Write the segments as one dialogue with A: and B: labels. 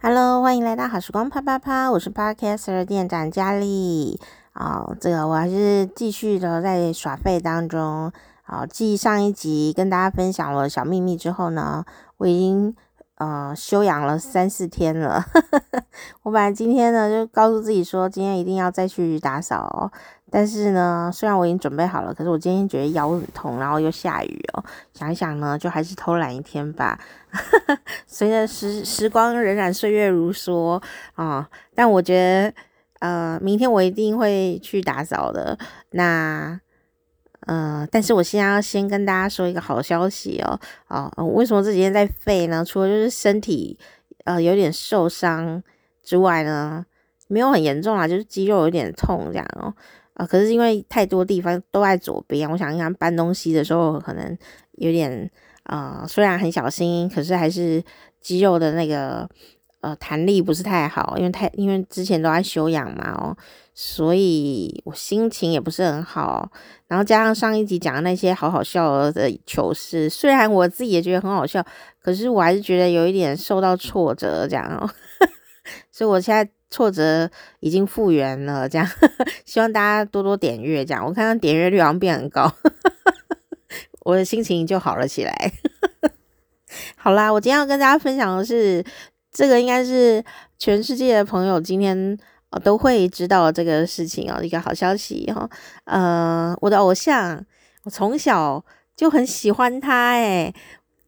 A: Hello，欢迎来到好时光啪啪啪，我是 Podcaster 店长佳丽。啊，这个我还是继续的在耍废当中。啊，继上一集跟大家分享了小秘密之后呢，我已经呃休养了三四天了。我本来今天呢就告诉自己说，今天一定要再去打扫。但是呢，虽然我已经准备好了，可是我今天觉得腰很痛，然后又下雨哦。想一想呢，就还是偷懒一天吧。随着时时光荏苒，岁月如梭啊、哦，但我觉得呃，明天我一定会去打扫的。那呃，但是我现在要先跟大家说一个好消息哦。哦，为什么这几天在废呢？除了就是身体呃有点受伤之外呢，没有很严重啊，就是肌肉有点痛这样哦。啊，可是因为太多地方都在左边，我想想搬东西的时候可能有点啊、呃，虽然很小心，可是还是肌肉的那个呃弹力不是太好，因为太因为之前都在休养嘛哦，所以我心情也不是很好，然后加上上一集讲的那些好好笑的糗事，虽然我自己也觉得很好笑，可是我还是觉得有一点受到挫折这样哦，所以我现在。挫折已经复原了，这样 希望大家多多点阅，这样我看看点阅率好像变很高，我的心情就好了起来。好啦，我今天要跟大家分享的是，这个应该是全世界的朋友今天都会知道这个事情哦，一个好消息哈。呃，我的偶像，我从小就很喜欢他，诶，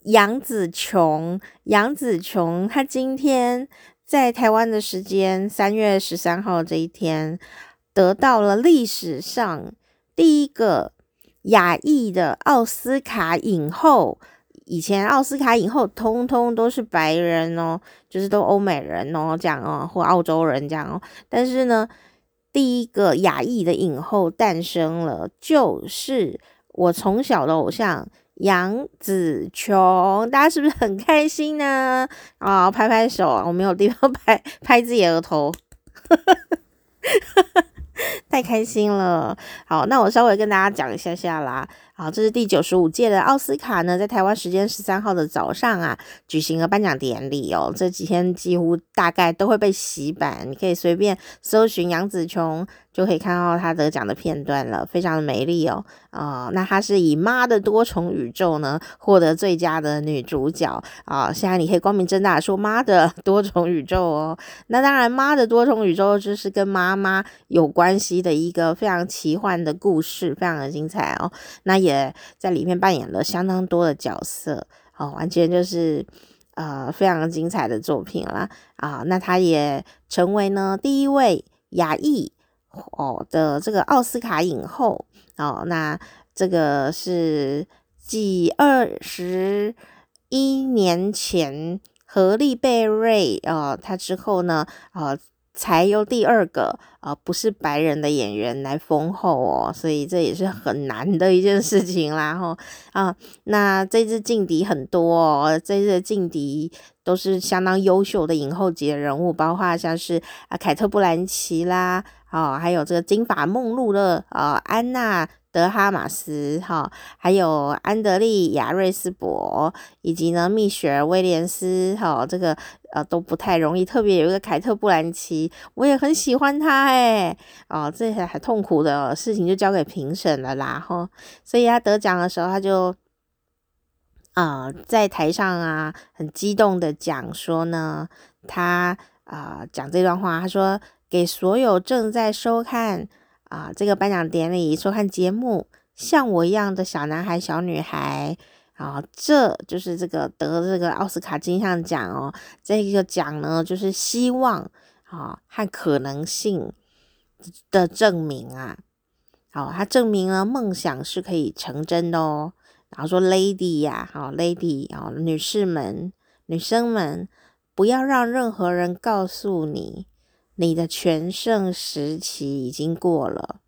A: 杨紫琼，杨紫琼，他今天。在台湾的时间三月十三号这一天，得到了历史上第一个亚裔的奥斯卡影后。以前奥斯卡影后通通都是白人哦，就是都欧美人哦，这样哦，或澳洲人这样哦。但是呢，第一个亚裔的影后诞生了，就是我从小的偶像。杨紫琼，大家是不是很开心呢？啊、拍拍手啊！我没有地方拍，拍自己额头，太开心了。好，那我稍微跟大家讲一下下啦。好，这是第九十五届的奥斯卡呢，在台湾时间十三号的早上啊，举行了颁奖典礼哦。这几天几乎大概都会被洗版，你可以随便搜寻杨紫琼。就可以看到她得奖的片段了，非常的美丽哦。啊、那她是以《妈的多重宇宙》呢获得最佳的女主角啊、现在你可以光明正大说《妈的多重宇宙》哦。那当然，《妈的多重宇宙》就是跟妈妈有关系的一个非常奇幻的故事，非常的精彩哦。那也也在里面扮演了相当多的角色，哦，完全就是呃非常精彩的作品啦。啊、那她也成为呢第一位亚裔。哦的这个奥斯卡影后哦，那这个是继二十一年前荷丽贝瑞哦，他之后呢，呃，才有第二个呃不是白人的演员来封后哦，所以这也是很难的一件事情啦 吼啊，那这次劲敌很多哦，这次劲敌都是相当优秀的影后级的人物，包括像是啊凯特·布兰奇啦。哦，还有这个金发梦露的呃安娜德哈马斯哈、还有安德利亚瑞斯伯，以及呢蜜雪儿威廉斯哈、这个呃都不太容易。特别有一个凯特布兰奇，我也很喜欢他哎，哦，这些很痛苦的事情就交给评审了啦哈、所以他得奖的时候，他就啊、在台上啊很激动的讲说呢，他啊、讲这段话，他说。给所有正在收看啊、这个颁奖典礼、收看节目像我一样的小男孩、小女孩啊，这就是这个得这个奥斯卡金像奖哦。这个奖呢，就是希望啊和可能性的证明啊。好，它证明了梦想是可以成真的哦。然后说，Lady 呀，好，Lady 啊，女士们、女生们，不要让任何人告诉你。你的全盛时期已经过了，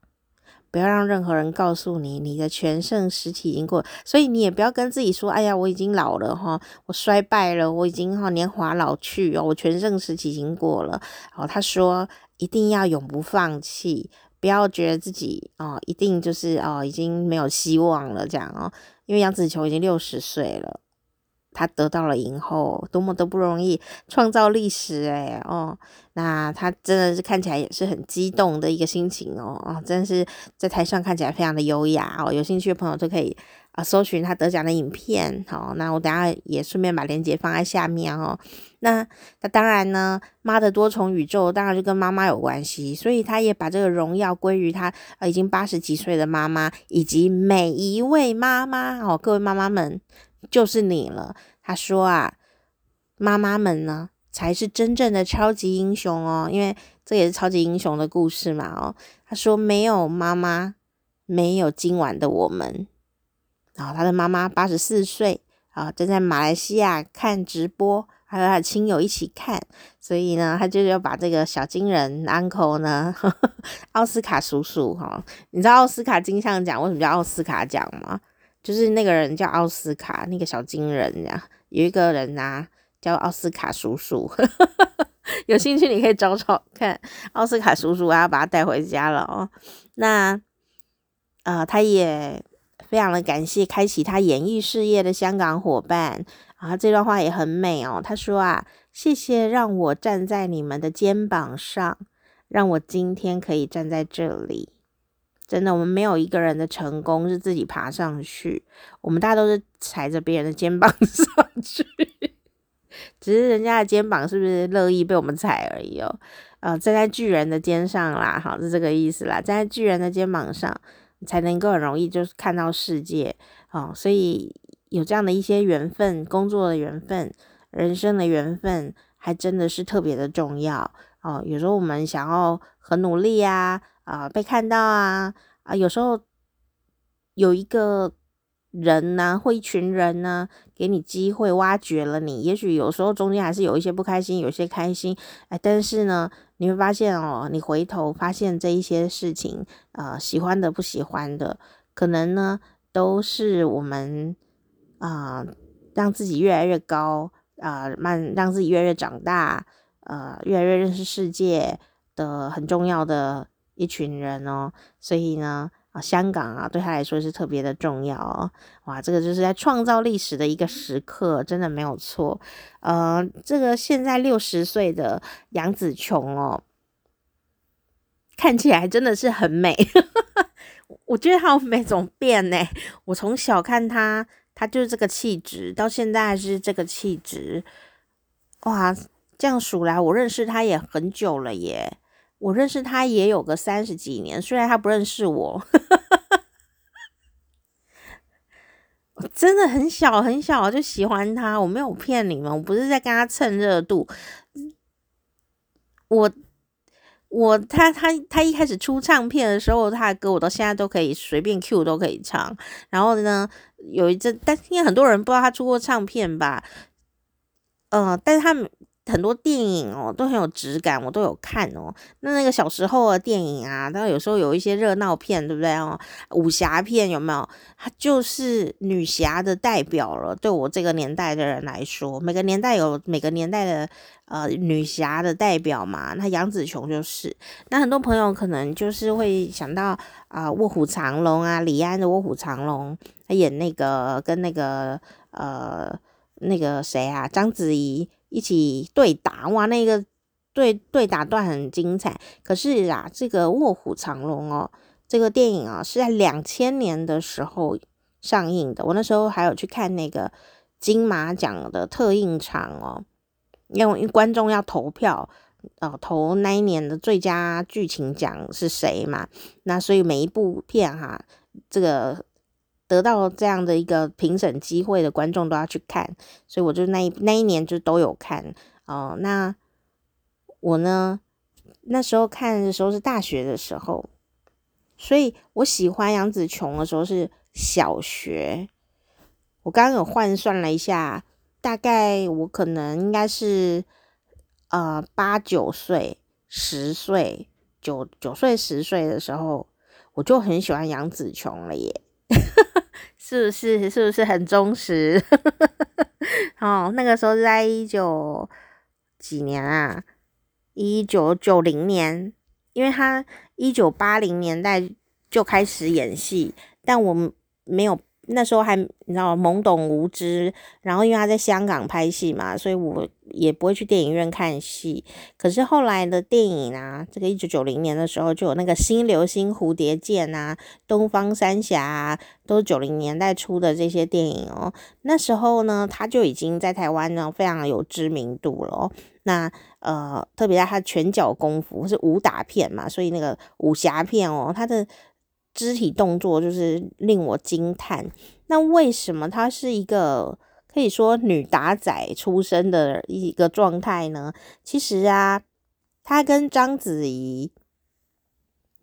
A: 不要让任何人告诉你你的全盛时期已经过，所以你也不要跟自己说，哎呀，我已经老了哈，我衰败了，我已经哈年华老去哦，我全盛时期已经过了。哦，他说一定要永不放弃，不要觉得自己哦一定就是哦已经没有希望了这样哦，因为杨紫琼已经六十岁了。他得到了影后，多么的不容易，创造历史诶哦，那他真的是看起来也是很激动的一个心情哦，啊，真的是在台上看起来非常的优雅哦，有兴趣的朋友都可以啊搜寻他得奖的影片，好，那我等下也顺便把链接放在下面哦。那那当然呢，妈的多重宇宙当然就跟妈妈有关系，所以他也把这个荣耀归于他呃已经八十几岁的妈妈以及每一位妈妈哦，各位妈妈们。就是你了，他说啊，妈妈们呢才是真正的超级英雄哦，因为这也是超级英雄的故事嘛哦。他说没有妈妈，没有今晚的我们。然后他的妈妈八十四岁啊，正在马来西亚看直播，还有他的亲友一起看，所以呢，他就要把这个小金人 uncle 呢，呵 呵奥斯卡叔叔哈、哦，你知道奥斯卡金像奖为什么叫奥斯卡奖吗？就是那个人叫奥斯卡，那个小金人呀，有一个人啊叫奥斯卡叔叔，有兴趣你可以找找看奥斯卡叔叔，我要把他带回家了哦。那呃，他也非常的感谢开启他演艺事业的香港伙伴啊，这段话也很美哦。他说啊，谢谢让我站在你们的肩膀上，让我今天可以站在这里。真的，我们没有一个人的成功是自己爬上去，我们大家都是踩着别人的肩膀 上去，只是人家的肩膀是不是乐意被我们踩而已哦。呃，站在巨人的肩上啦，好，是这个意思啦。站在巨人的肩膀上，才能够很容易就是看到世界哦。所以有这样的一些缘分，工作的缘分，人生的缘分，还真的是特别的重要哦。有时候我们想要很努力呀。啊，被看到啊啊！有时候有一个人呢、或一群人呢、给你机会挖掘了你。也许有时候中间还是有一些不开心，有些开心。哎，但是呢，你会发现哦，你回头发现这一些事情，呃，喜欢的、不喜欢的，可能呢，都是我们啊、让自己越来越高啊，慢、让自己越来越长大，呃，越来越认识世界的很重要的。一群人哦，所以呢，啊，香港啊，对他来说是特别的重要哦。哇，这个就是在创造历史的一个时刻，真的没有错。呃，这个现在六十岁的杨紫琼哦，看起来真的是很美。我觉得她没怎么变呢。我从小看她，她就是这个气质，到现在还是这个气质。哇，这样数来，我认识她也很久了耶。我认识他也有个三十几年，虽然他不认识我，真的很小很小就喜欢他，我没有骗你们，我不是在跟他蹭热度。我我他他他一开始出唱片的时候，他的歌我到现在都可以随便 Q 都可以唱。然后呢，有一阵，但是因为很多人不知道他出过唱片吧，嗯、呃，但是他。很多电影哦都很有质感，我都有看哦。那那个小时候的电影啊，它有时候有一些热闹片，对不对哦？武侠片有没有？它就是女侠的代表了。对我这个年代的人来说，每个年代有每个年代的呃女侠的代表嘛。那杨紫琼就是。那很多朋友可能就是会想到啊，《卧虎藏龙》啊，李安的《卧虎藏龙》，他演那个跟那个呃那个谁啊，章子怡。一起对打哇，那个对对打段很精彩。可是啊，这个《卧虎藏龙》哦，这个电影啊是在两千年的时候上映的。我那时候还有去看那个金马奖的特映场哦，因为观众要投票，呃，投那一年的最佳剧情奖是谁嘛？那所以每一部片哈，这个。得到这样的一个评审机会的观众都要去看，所以我就那一那一年就都有看哦。那我呢，那时候看的时候是大学的时候，所以我喜欢杨紫琼的时候是小学。我刚刚有换算了一下，大概我可能应该是呃八九岁、十岁、九九岁、十岁的时候，我就很喜欢杨紫琼了耶。是不是是不是很忠实？哦，那个时候是在一九几年啊，一九九零年，因为他一九八零年代就开始演戏，但我没有那时候还你知道懵懂无知，然后因为他在香港拍戏嘛，所以我也不会去电影院看戏。可是后来的电影啊，这个一九九零年的时候就有那个新流星蝴蝶剑啊、东方三侠啊，都是九零年代出的这些电影哦。那时候呢，他就已经在台湾呢非常有知名度了哦。那呃，特别在他拳脚功夫是武打片嘛，所以那个武侠片哦，他的。肢体动作就是令我惊叹。那为什么她是一个可以说女打仔出身的一个状态呢？其实啊，她跟章子怡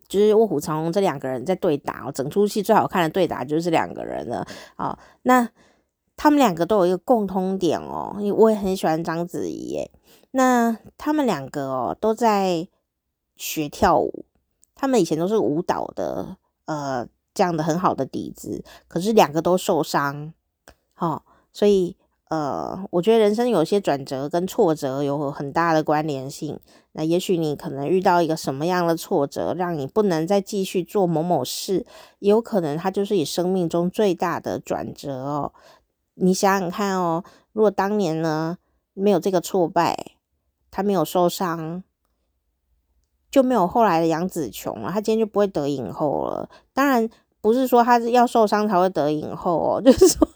A: 就是《卧虎藏龙》这两个人在对打哦，整出戏最好看的对打就是两个人了啊。那他们两个都有一个共通点哦，因为我也很喜欢章子怡耶。那他们两个哦都在学跳舞，他们以前都是舞蹈的。呃，这样的很好的底子，可是两个都受伤，哦，所以呃，我觉得人生有些转折跟挫折有很大的关联性。那也许你可能遇到一个什么样的挫折，让你不能再继续做某某事，也有可能它就是你生命中最大的转折哦。你想想看哦，如果当年呢没有这个挫败，他没有受伤。就没有后来的杨紫琼了，她今天就不会得影后了。当然不是说她是要受伤才会得影后哦，就是说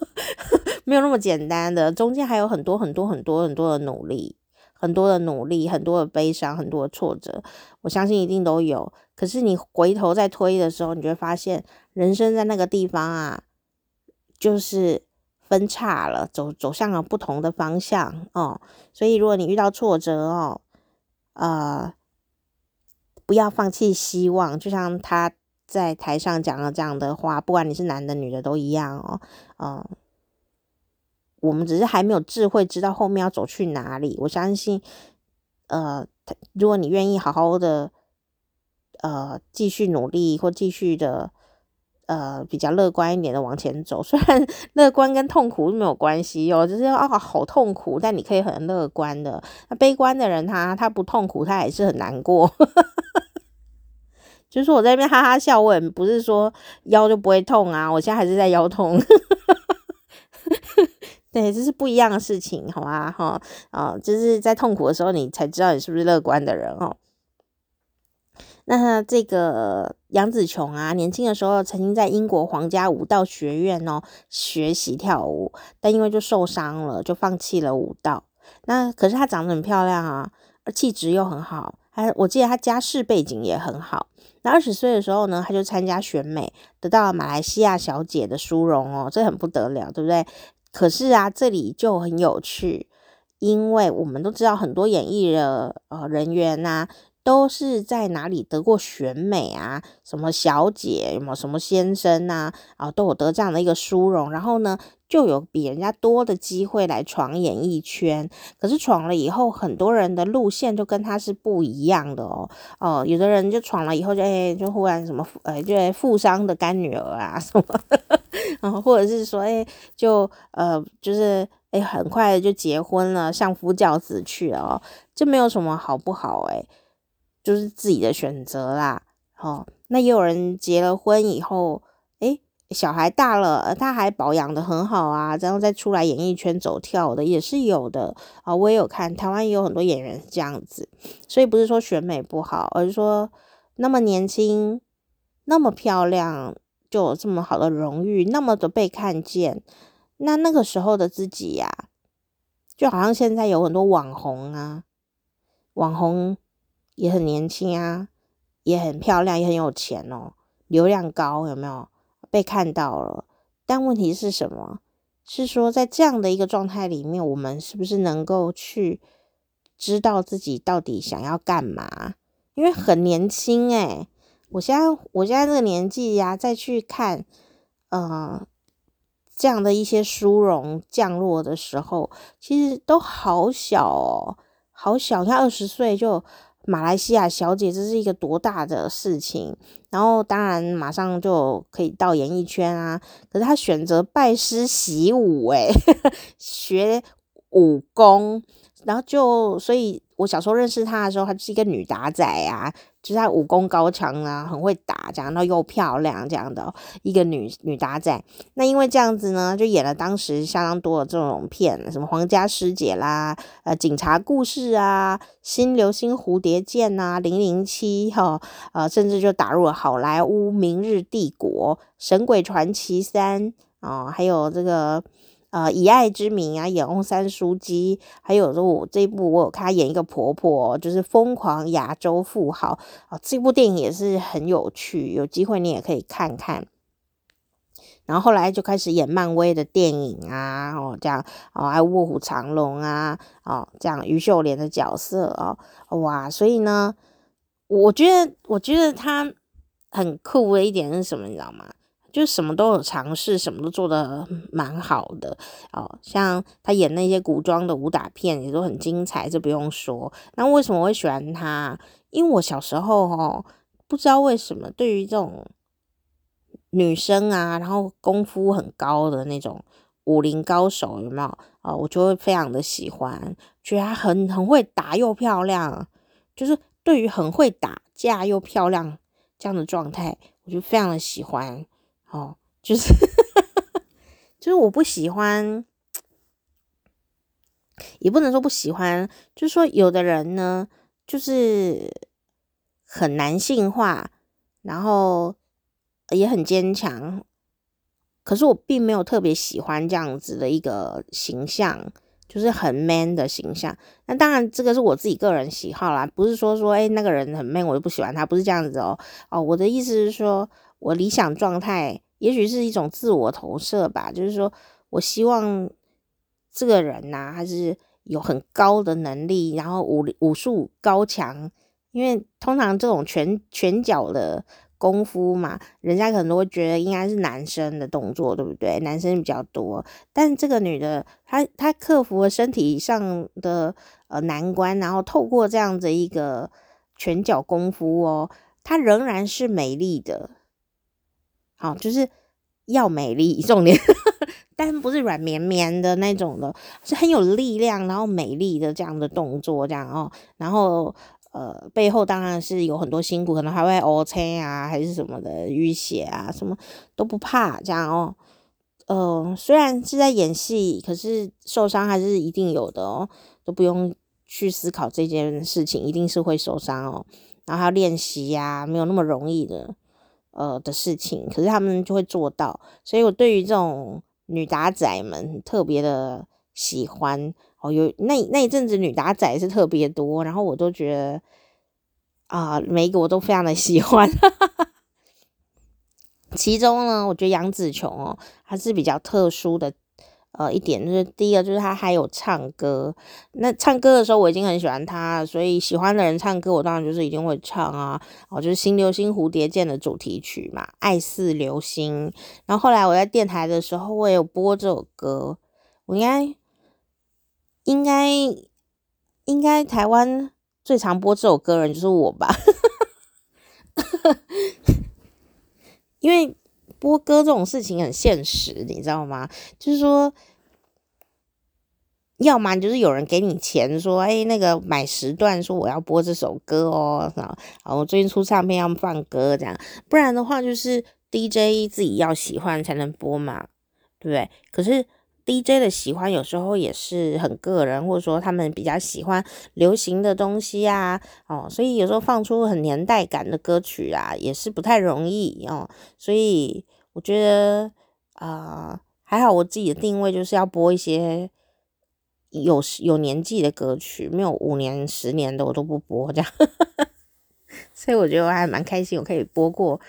A: 没有那么简单的，中间还有很多很多很多很多的努力，很多的努力，很多的悲伤，很多的挫折，我相信一定都有。可是你回头再推的时候，你就会发现人生在那个地方啊，就是分叉了，走走向了不同的方向哦。所以如果你遇到挫折哦，呃。不要放弃希望，就像他在台上讲了这样的话，不管你是男的女的都一样哦。嗯，我们只是还没有智慧，知道后面要走去哪里。我相信，呃，如果你愿意好好的，呃，继续努力或继续的，呃，比较乐观一点的往前走。虽然乐观跟痛苦没有关系哦，就是啊，好痛苦，但你可以很乐观的。那悲观的人他，他不痛苦，他也是很难过。就是我在那边哈哈笑，我也不是说腰就不会痛啊，我现在还是在腰痛。对，这是不一样的事情，好吧？哈，啊，就是在痛苦的时候，你才知道你是不是乐观的人哦。那这个杨紫琼啊，年轻的时候曾经在英国皇家舞蹈学院哦学习跳舞，但因为就受伤了，就放弃了舞蹈。那可是她长得很漂亮啊，而气质又很好。还我记得她家世背景也很好。那二十岁的时候呢，她就参加选美，得到了马来西亚小姐的殊荣哦，这很不得了，对不对？可是啊，这里就很有趣，因为我们都知道很多演艺的呃人员呐、啊。都是在哪里得过选美啊？什么小姐，有没有什么先生呐？啊，都有得这样的一个殊荣，然后呢，就有比人家多的机会来闯演艺圈。可是闯了以后，很多人的路线就跟他是不一样的哦。哦，有的人就闯了以后就哎，就忽然什么呃，就富商的干女儿啊什么，然 后或者是说哎，就呃，就是哎，很快就结婚了，相夫教子去了哦，就没有什么好不好哎。就是自己的选择啦，哦，那也有人结了婚以后，诶，小孩大了，他还保养得很好啊，然后再出来演艺圈走跳的也是有的啊，我也有看，台湾也有很多演员是这样子，所以不是说选美不好，而是说那么年轻，那么漂亮，就有这么好的荣誉，那么的被看见，那那个时候的自己呀，就好像现在有很多网红啊，网红。也很年轻啊，也很漂亮，也很有钱哦，流量高，有没有被看到了？但问题是什么？是说在这样的一个状态里面，我们是不是能够去知道自己到底想要干嘛？因为很年轻诶，我现在我现在这个年纪呀，再去看，呃，这样的一些殊荣降落的时候，其实都好小哦，好小，像二十岁就。马来西亚小姐，这是一个多大的事情？然后当然马上就可以到演艺圈啊。可是她选择拜师习武，诶，学武功，然后就所以，我小时候认识她的时候，她是一个女打仔啊，就是她武功高强啊，很会打这样，然后又漂亮这样的一个女女打仔。那因为这样子呢，就演了当时相当多的这种片，什么《皇家师姐》啦，呃，《警察故事》啊，《新流星蝴蝶剑》呐，《零零七》哈，呃，甚至就打入了好莱坞《明日帝国》《神鬼传奇三》啊，还有这个。呃，以爱之名啊，演翁三书记，还有说我这一部我有看他演一个婆婆，就是《疯狂亚洲富豪》啊，这部电影也是很有趣，有机会你也可以看看。然后后来就开始演漫威的电影啊，哦这样哦，还卧虎藏龙啊，哦这样于秀莲的角色哦，哇，所以呢，我觉得我觉得他很酷的一点是什么，你知道吗？就什么都有尝试，什么都做的蛮好的哦。像他演那些古装的武打片也都很精彩，这不用说。那为什么会喜欢他？因为我小时候哦，不知道为什么对于这种女生啊，然后功夫很高的那种武林高手有没有？哦，我就会非常的喜欢，觉得他很很会打又漂亮。就是对于很会打架又漂亮这样的状态，我就非常的喜欢。哦，就是，就是我不喜欢，也不能说不喜欢，就是说有的人呢，就是很男性化，然后也很坚强，可是我并没有特别喜欢这样子的一个形象，就是很 man 的形象。那当然，这个是我自己个人喜好啦，不是说说，哎，那个人很 man，我就不喜欢他，不是这样子哦。哦，我的意思是说，我理想状态。也许是一种自我投射吧，就是说我希望这个人呐、啊，还是有很高的能力，然后武武术高强，因为通常这种拳拳脚的功夫嘛，人家可能都会觉得应该是男生的动作，对不对？男生比较多，但这个女的，她她克服了身体上的呃难关，然后透过这样的一个拳脚功夫哦，她仍然是美丽的。好，就是要美丽重点，但不是软绵绵的那种的，是很有力量，然后美丽的这样的动作，这样哦，然后呃背后当然是有很多辛苦，可能还会乌青啊，还是什么的淤血啊，什么都不怕这样哦。呃，虽然是在演戏，可是受伤还是一定有的哦，都不用去思考这件事情，一定是会受伤哦。然后还要练习呀，没有那么容易的。呃的事情，可是他们就会做到，所以我对于这种女打仔们特别的喜欢哦。有那那一阵子女打仔是特别多，然后我都觉得啊、每一个我都非常的喜欢。其中呢，我觉得杨紫琼哦，还是比较特殊的。呃，一点就是第一个就是他还有唱歌，那唱歌的时候我已经很喜欢他，所以喜欢的人唱歌，我当然就是一定会唱啊。哦，就是《新流星蝴蝶剑》的主题曲嘛，《爱似流星》。然后后来我在电台的时候，我也有播这首歌。我应该应该应该台湾最常播这首歌的人就是我吧，因为。播歌这种事情很现实，你知道吗？就是说，要么就是有人给你钱，说，哎，那个买时段，说我要播这首歌哦，然后我最近出唱片要放歌这样，不然的话就是 DJ 自己要喜欢才能播嘛，对不对？可是。DJ 的喜欢有时候也是很个人，或者说他们比较喜欢流行的东西啊，哦，所以有时候放出很年代感的歌曲啊，也是不太容易哦。所以我觉得啊、还好我自己的定位就是要播一些有有年纪的歌曲，没有五年、十年的我都不播这样。所以我觉得我还蛮开心，我可以播过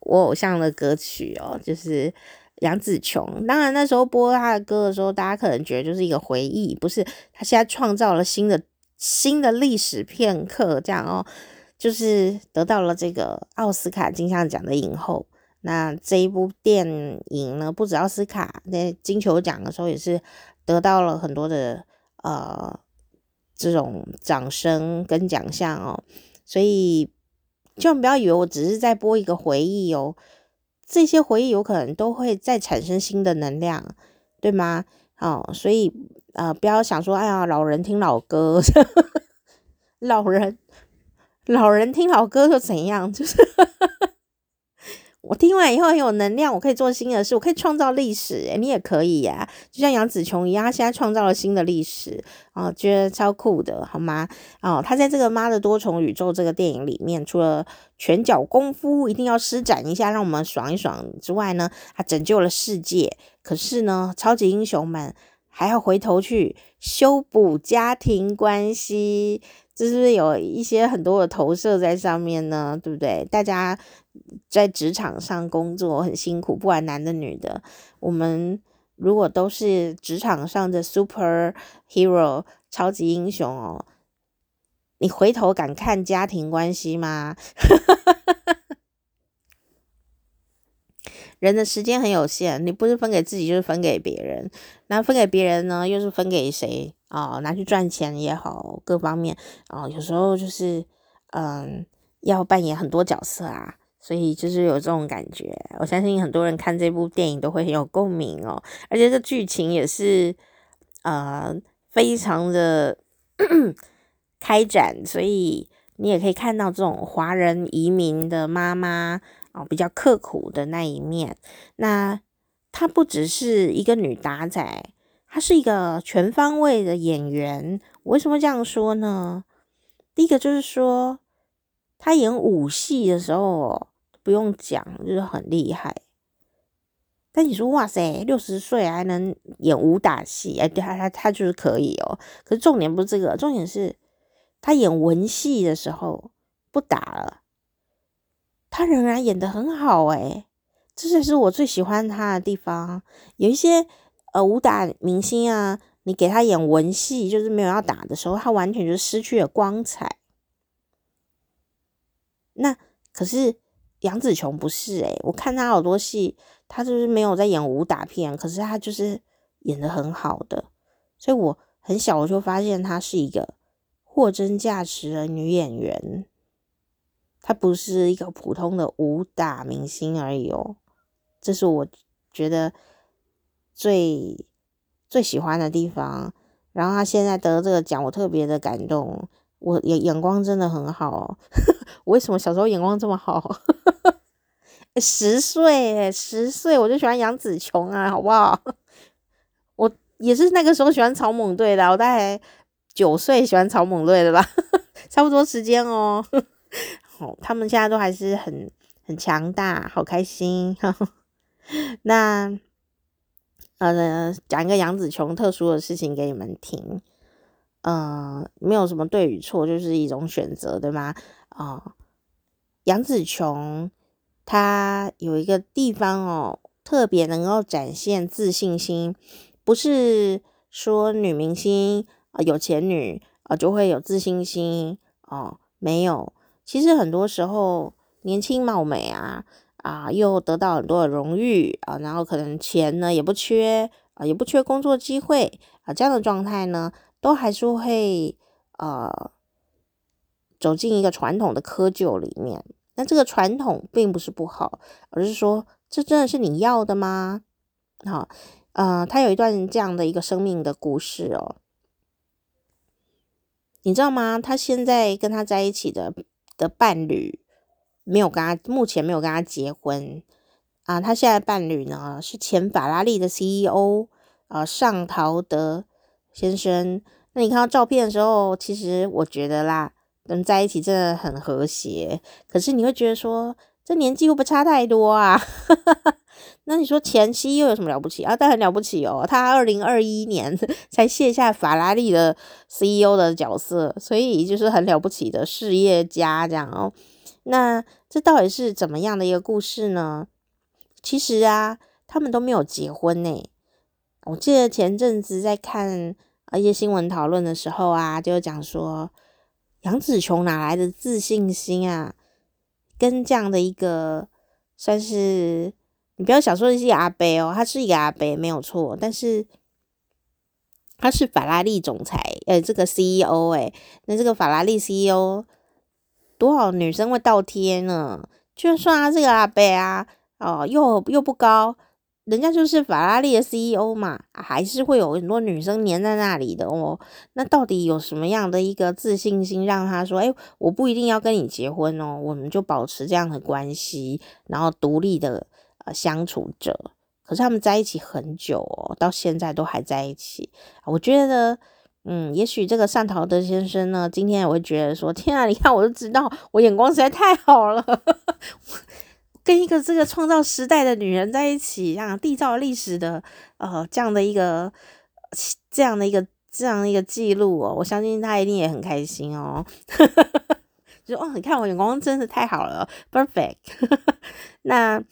A: 我偶像的歌曲哦，就是。杨紫琼，当然那时候播她的歌的时候，大家可能觉得就是一个回忆，不是？她现在创造了新的新的历史片刻，这样哦，就是得到了这个奥斯卡金像奖的影后。那这一部电影呢，不止奥斯卡，在金球奖的时候也是得到了很多的呃这种掌声跟奖项哦。所以千万不要以为我只是在播一个回忆哦。这些回忆有可能都会再产生新的能量，对吗？哦，所以呃，不要想说，哎呀，老人听老歌，老人老人听老歌又怎样？就是。我听完以后很有能量，我可以做新的事，我可以创造历史。诶，你也可以呀，就像杨紫琼一样，她现在创造了新的历史啊，觉得超酷的，好吗？哦，她在这个《妈的多重宇宙》这个电影里面，除了拳脚功夫一定要施展一下，让我们爽一爽之外呢，她拯救了世界。可是呢，超级英雄们还要回头去修补家庭关系。这是不是有一些很多的投射在上面呢？对不对？大家在职场上工作很辛苦，不管男的女的，我们如果都是职场上的 super hero 超级英雄哦，你回头敢看家庭关系吗？哈哈哈哈人的时间很有限，你不是分给自己，就是分给别人。那分给别人呢，又是分给谁啊、哦？拿去赚钱也好，各方面啊、哦，有时候就是嗯，要扮演很多角色啊，所以就是有这种感觉。我相信很多人看这部电影都会很有共鸣哦，而且这剧情也是呃非常的开展，所以你也可以看到这种华人移民的妈妈。哦，比较刻苦的那一面。那她不只是一个女打仔，她是一个全方位的演员。为什么这样说呢？第一个就是说，她演武戏的时候不用讲，就是很厉害。但你说哇塞，六十岁还能演武打戏？哎，对她她她就是可以哦。可是重点不是这个，重点是她演文戏的时候不打了。他仍然演得很好诶，这才是我最喜欢他的地方。有一些呃武打明星啊，你给他演文戏，就是没有要打的时候，他完全就失去了光彩。那可是杨紫琼不是诶，我看他好多戏，他就是没有在演武打片，可是他就是演的很好的，所以我很小我就发现她是一个货真价实的女演员。他不是一个普通的武打明星而已哦，这是我觉得最最喜欢的地方。然后他现在得这个奖，我特别的感动。我眼眼光真的很好，我为什么小时候眼光这么好？十岁，十岁我就喜欢杨紫琼啊，好不好？我也是那个时候喜欢草蜢队的，我大概九岁喜欢草蜢队的吧，差不多时间哦。哦，他们现在都还是很很强大，好开心。呵呵，那呃，讲一个杨紫琼特殊的事情给你们听。呃，没有什么对与错，就是一种选择，对吗？啊、杨紫琼她有一个地方哦，特别能够展现自信心，不是说女明星啊、有钱女啊、就会有自信心哦、没有。其实很多时候，年轻貌美啊，啊，又得到很多的荣誉啊，然后可能钱呢也不缺啊，也不缺工作机会啊，这样的状态呢，都还是会呃走进一个传统的窠臼里面。那这个传统并不是不好，而是说，这真的是你要的吗？好，呃，他有一段这样的一个生命的故事哦，你知道吗？他现在跟他在一起的。的伴侣没有跟他，目前没有跟他结婚啊。他现在伴侣呢是前法拉利的 CEO 啊，尚陶德先生。那你看到照片的时候，其实我觉得啦，能在一起真的很和谐。可是你会觉得说，这年纪又不差太多啊？那你说前妻又有什么了不起啊？但很了不起哦，他二零二一年 才卸下法拉利的 CEO 的角色，所以就是很了不起的事业家这样哦。那这到底是怎么样的一个故事呢？其实啊，他们都没有结婚呢。我记得前阵子在看一些新闻讨论的时候啊，就讲说杨紫琼哪来的自信心啊？跟这样的一个算是。你不要想说的是阿伯哦，他是一个阿伯没有错，但是他是法拉利总裁，呃，这个 CEO 哎，那这个法拉利 CEO 多少女生会倒贴呢？就算他这个阿伯啊，哦，又又不高，人家就是法拉利的 CEO 嘛，还是会有很多女生黏在那里的哦。那到底有什么样的一个自信心，让他说，诶，我不一定要跟你结婚哦，我们就保持这样的关系，然后独立的呃相处着。可是他们在一起很久哦，到现在都还在一起。我觉得，嗯，也许这个善陶德先生呢，今天也会觉得说，天啊，你看我就知道，我眼光实在太好了。跟一个这个创造时代的女人在一起，这样缔造历史的呃这样的一个这样的一个这样的一个记录哦，我相信他一定也很开心哦。就哦，你看我眼光真的太好了，perfect。那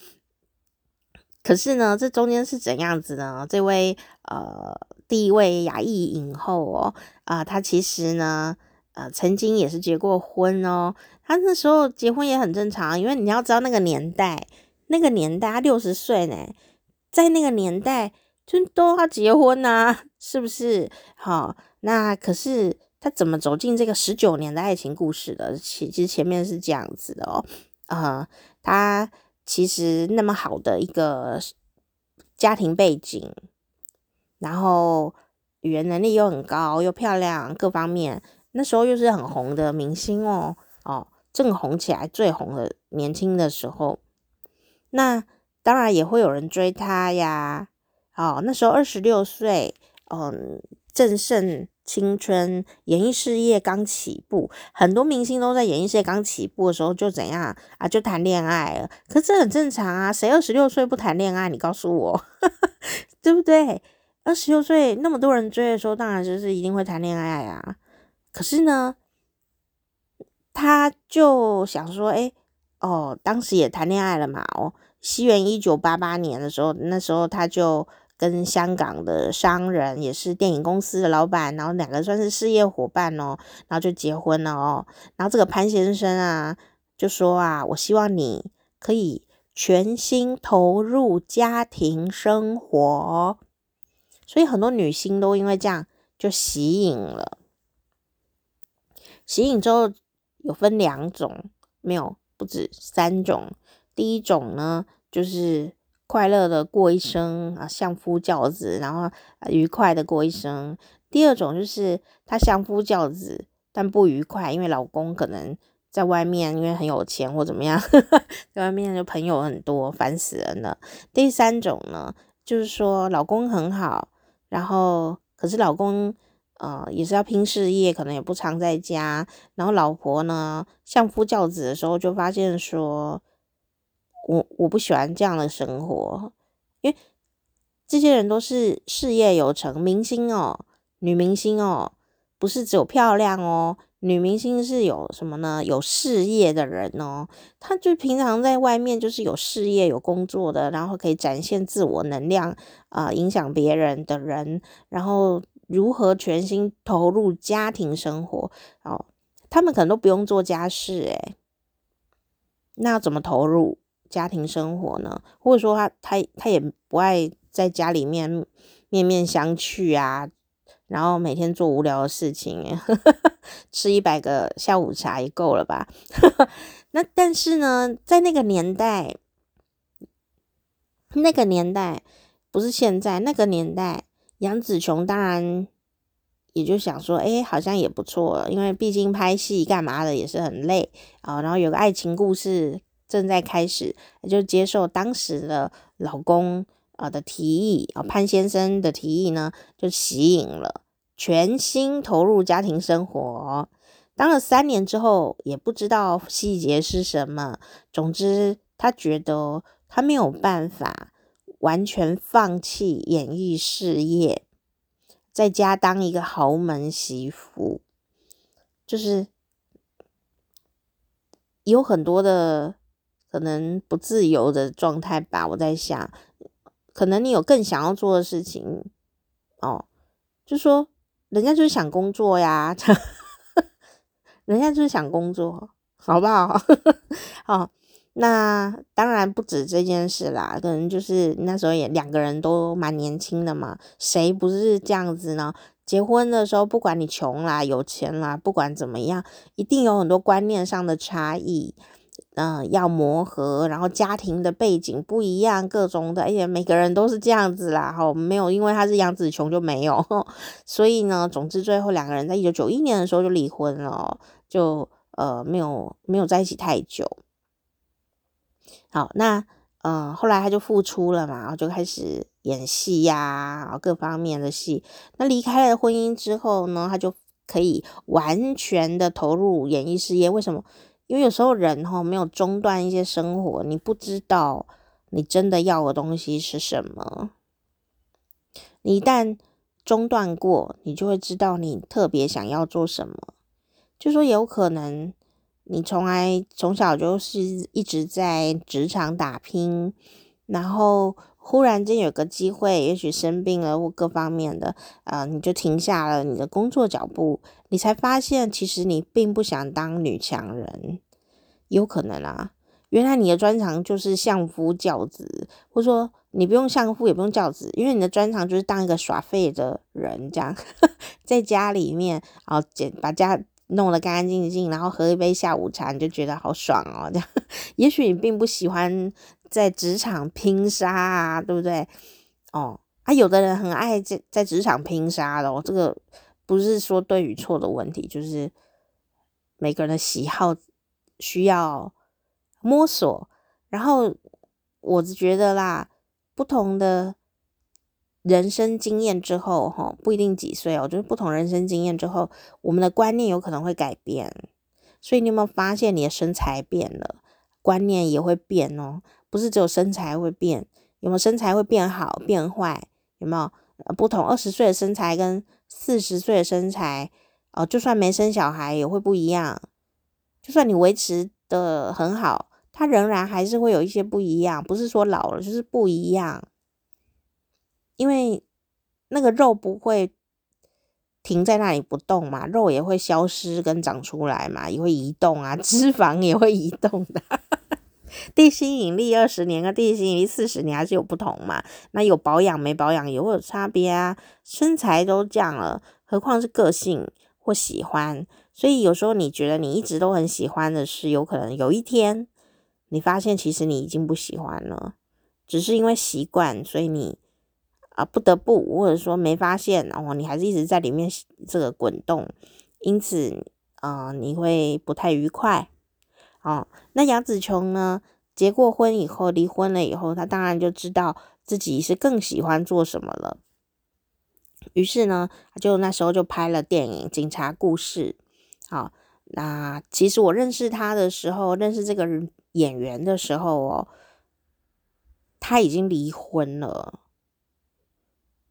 A: 可是呢，这中间是怎样子呢？这位呃第一位亚裔影后哦啊，她、其实呢呃曾经也是结过婚哦。他那时候结婚也很正常，因为你要知道那个年代，那个年代她六十岁呢，在那个年代就都要结婚呐、是不是？好，那可是他怎么走进这个十九年的爱情故事的？其其实前面是这样子的哦，啊、呃，他其实那么好的一个家庭背景，然后语言能力又很高，又漂亮，各方面那时候又是很红的明星哦，哦。正红起来，最红的年轻的时候，那当然也会有人追他呀。哦，那时候二十六岁，嗯，正盛青春，演艺事业刚起步，很多明星都在演艺事业刚起步的时候就怎样啊，就谈恋爱了。可是这很正常啊，谁二十六岁不谈恋爱？你告诉我，对不对？二十六岁那么多人追的时候，当然就是一定会谈恋爱啊。可是呢？他就想说，诶，哦，当时也谈恋爱了嘛，哦，西元一九八八年的时候，那时候他就跟香港的商人，也是电影公司的老板，然后两个算是事业伙伴哦，然后就结婚了哦。然后这个潘先生啊，就说啊，我希望你可以全心投入家庭生活，所以很多女星都因为这样就息影了，息影之后。有分两种，没有不止三种。第一种呢，就是快乐的过一生啊，相夫教子，然后愉快的过一生。第二种就是她相夫教子，但不愉快，因为老公可能在外面，因为很有钱或怎么样，在外面就朋友很多，烦死人了。第三种呢，就是说老公很好，然后可是老公。呃，也是要拼事业，可能也不常在家。然后老婆呢，相夫教子的时候，就发现说，我我不喜欢这样的生活，因为这些人都是事业有成，明星哦，女明星哦，不是只有漂亮哦，女明星是有什么呢？有事业的人哦，她就平常在外面就是有事业、有工作的，然后可以展现自我能量啊、影响别人的人，然后。如何全心投入家庭生活？哦，他们可能都不用做家事，诶，那怎么投入家庭生活呢？或者说他他他也不爱在家里面面面相觑啊，然后每天做无聊的事情，吃一百个下午茶也够了吧？那但是呢，在那个年代，那个年代不是现在，那个年代。杨紫琼当然也就想说，哎，好像也不错，因为毕竟拍戏干嘛的也是很累啊。然后有个爱情故事正在开始，就接受当时的老公啊的提议啊，潘先生的提议呢，就吸引了，全心投入家庭生活。当了三年之后，也不知道细节是什么。总之，他觉得他没有办法。完全放弃演艺事业，在家当一个豪门媳妇，就是有很多的可能不自由的状态吧。我在想，可能你有更想要做的事情哦，就说人家就是想工作呀，人家就是想工作，好不好？好。那当然不止这件事啦，可能就是那时候也两个人都蛮年轻的嘛，谁不是这样子呢？结婚的时候，不管你穷啦、有钱啦，不管怎么样，一定有很多观念上的差异。嗯、要磨合，然后家庭的背景不一样，各种的，而且每个人都是这样子啦，哈，没有因为他是杨紫琼就没有，所以呢，总之最后两个人在一九九一年的时候就离婚了，就呃没有没有在一起太久。好，那嗯、后来他就复出了嘛，然后就开始演戏呀、各方面的戏。那离开了婚姻之后呢，他就可以完全的投入演艺事业，为什么？因为有时候人哈没有中断一些生活，你不知道你真的要的东西是什么。你一旦中断过，你就会知道你特别想要做什么。就说有可能你从来从小就是一直在职场打拼，然后。忽然间有个机会，也许生病了或各方面的，呃，你就停下了你的工作脚步，你才发现其实你并不想当女强人，有可能啊，原来你的专长就是相夫教子，或者说你不用相夫也不用教子，因为你的专长就是当一个耍废的人，这样 在家里面，然后捡把家弄得干干净净，然后喝一杯下午茶，你就觉得好爽哦，这样，也许你并不喜欢。在职场拼杀啊，对不对？哦，啊，有的人很爱在在职场拼杀的哦，这个不是说对与错的问题，就是每个人的喜好需要摸索。然后我是觉得啦，不同的人生经验之后，哈，不一定几岁哦，就是不同人生经验之后，我们的观念有可能会改变。所以你有没有发现你的身材变了，观念也会变哦？不是只有身材会变，有没有身材会变好变坏？有没有不同？二十岁的身材跟四十岁的身材，哦，就算没生小孩也会不一样。就算你维持得很好，它仍然还是会有一些不一样。不是说老了就是不一样，因为那个肉不会停在那里不动嘛，肉也会消失跟长出来嘛，也会移动啊，脂肪也会移动的。地心引力二十年跟地心引力四十年还是有不同嘛？那有保养没保养也会有差别啊。身材都这样了，何况是个性或喜欢。所以有时候你觉得你一直都很喜欢的事，有可能有一天你发现其实你已经不喜欢了，只是因为习惯，所以你啊不得不，或者说没发现哦，你还是一直在里面这个滚动，因此啊、你会不太愉快。哦，那杨紫琼呢？结过婚以后，离婚了以后，她当然就知道自己是更喜欢做什么了。于是呢，就那时候就拍了电影《警察故事》。好，那其实我认识他的时候，认识这个演员的时候哦，他已经离婚了。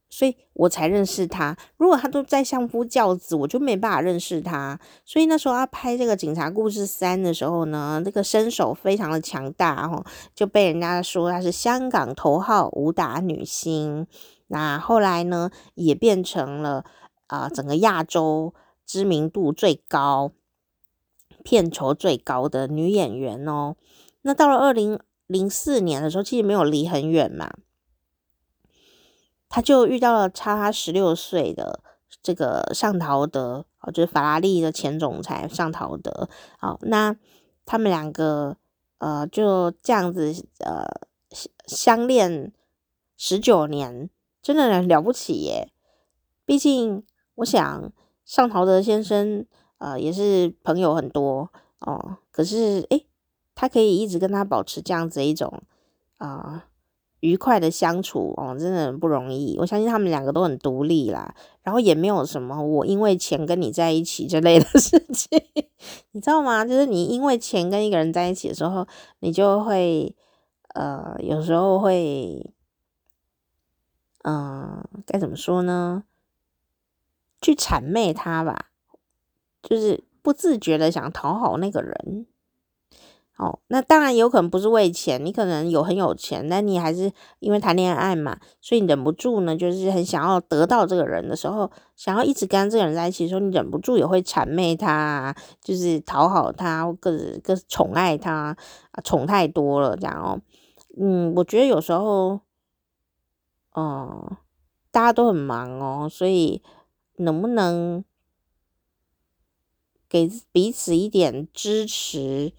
A: 所以我才认识他。如果他都在相夫教子，我就没办法认识他。所以那时候他拍这个《警察故事三》的时候呢，这个身手非常的强大哦，就被人家说他是香港头号武打女星。那后来呢，也变成了啊、整个亚洲知名度最高、片酬最高的女演员哦。那到了二零零四年的时候，其实没有离很远嘛。他就遇到了差他十六岁的这个尚陶德，哦，就是法拉利的前总裁尚陶德。好，那他们两个呃就这样子呃相恋十九年，真的了不起耶！毕竟我想尚陶德先生呃也是朋友很多哦，可是诶，他可以一直跟他保持这样子一种啊。愉快的相处哦，真的很不容易。我相信他们两个都很独立啦，然后也没有什么我因为钱跟你在一起之类的事情，你知道吗？就是你因为钱跟一个人在一起的时候，你就会呃，有时候会，嗯、该怎么说呢？去谄媚他吧，就是不自觉的想讨好那个人。哦，那当然有可能不是为钱，你可能有很有钱，但你还是因为谈恋爱嘛，所以你忍不住呢，就是很想要得到这个人的时候，想要一直跟这个人在一起的时候，你忍不住也会谄媚他，就是讨好他，或各各宠爱他，啊，宠太多了这样哦。嗯，我觉得有时候，嗯，大家都很忙哦，所以能不能给彼此一点支持？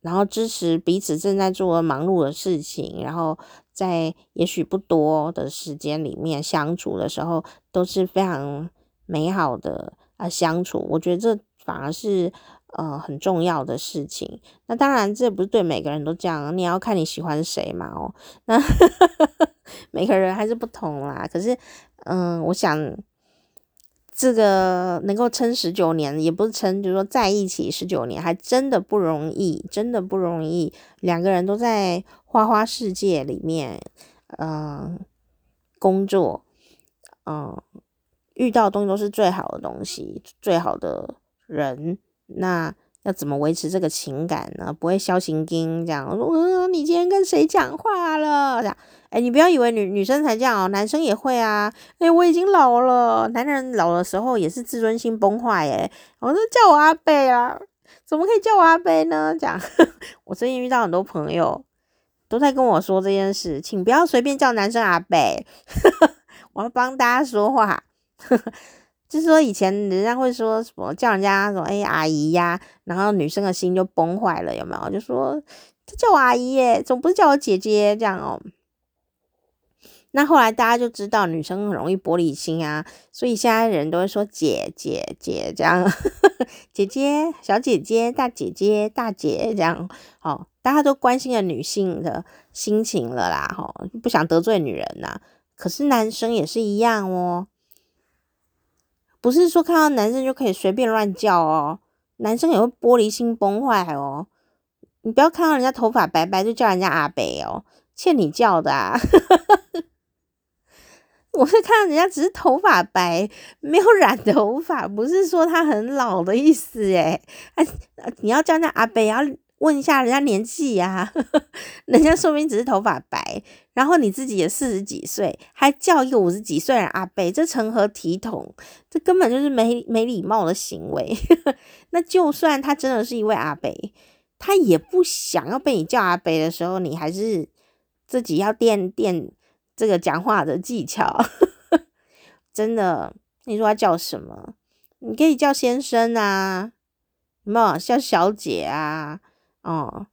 A: 然后支持彼此正在做忙碌的事情，然后在也许不多的时间里面相处的时候，都是非常美好的啊相处。我觉得这反而是呃很重要的事情。那当然，这不是对每个人都这样，你要看你喜欢谁嘛哦。那 每个人还是不同啦。可是，嗯、我想。这个能够撑十九年，也不是撑，就是说在一起十九年，还真的不容易，真的不容易。两个人都在花花世界里面，嗯、工作，嗯、遇到的东西都是最好的东西，最好的人。那要怎么维持这个情感呢？不会消心经这样，我说，呃，你今天跟谁讲话了？这样。哎，你不要以为女女生才这样哦，男生也会啊。哎，我已经老了，男人老的时候也是自尊心崩坏。哎，我说叫我阿伯啊，怎么可以叫我阿伯呢？这样，我最近遇到很多朋友都在跟我说这件事，请不要随便叫男生阿伯。我要帮大家说话，就是说以前人家会说什么叫人家什么哎阿姨呀，然后女生的心就崩坏了，有没有？就说他叫我阿姨耶，总不是叫我姐姐这样哦。那后来大家就知道女生很容易玻璃心啊，所以现在人都会说姐姐姐这样，姐姐小姐姐大姐姐大姐这样，好，大家都关心了女性的心情了啦，哈，不想得罪女人呐。可是男生也是一样哦，不是说看到男生就可以随便乱叫哦，男生也会玻璃心崩坏哦。你不要看到人家头发白白就叫人家阿伯哦，欠你叫的啊。我是看到人家只是头发白，没有染头发，不是说他很老的意思诶。哎，你要叫人家阿伯，要问一下人家年纪呀，人家说明只是头发白，然后你自己也四十几岁，还叫一个五十几岁人阿北，这成何体统？这根本就是没没礼貌的行为。那就算他真的是一位阿北，他也不想要被你叫阿北的时候，你还是自己要垫垫。这个讲话的技巧，真的，你说他叫什么？你可以叫先生啊，什么叫小姐啊？哦，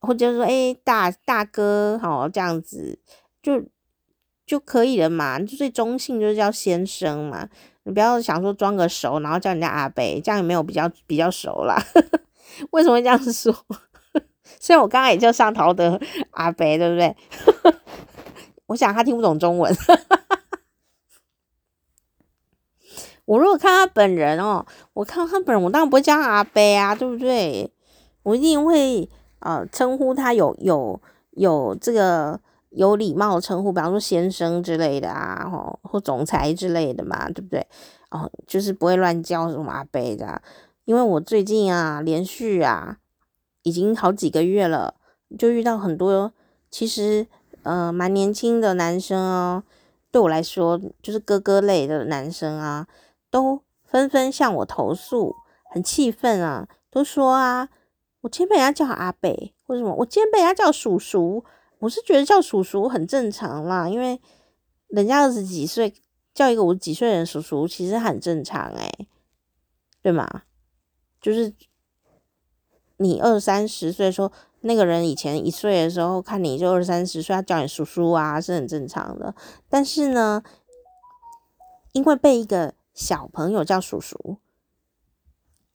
A: 或者说哎大大哥，哦、这样子就就可以了嘛。就最中性就是叫先生嘛。你不要想说装个熟，然后叫人家阿伯，这样也没有比较比较熟啦。为什么会这样说？虽然我刚刚也叫上头的阿伯，对不对？我想他听不懂中文，我如果看他本人哦，我看他本人，我当然不会叫他阿伯啊，对不对？我一定会呃称呼他有有有这个有礼貌的称呼，比方说先生之类的啊，吼或总裁之类的嘛，对不对？哦，就是不会乱叫什么阿伯的，因为我最近啊连续啊已经好几个月了，就遇到很多其实。呃，蛮年轻的男生哦，对我来说就是哥哥类的男生啊，都纷纷向我投诉，很气愤啊，都说啊，我今天被人家叫阿伯，为什么？我今天被人家叫叔叔，我是觉得叫叔叔很正常啦，因为人家二十几岁叫一个五十几岁的人叔叔，其实很正常诶，对吗？就是你二三十岁说。那个人以前一岁的时候看你就二三十岁，他叫你叔叔啊，是很正常的。但是呢，因为被一个小朋友叫叔叔，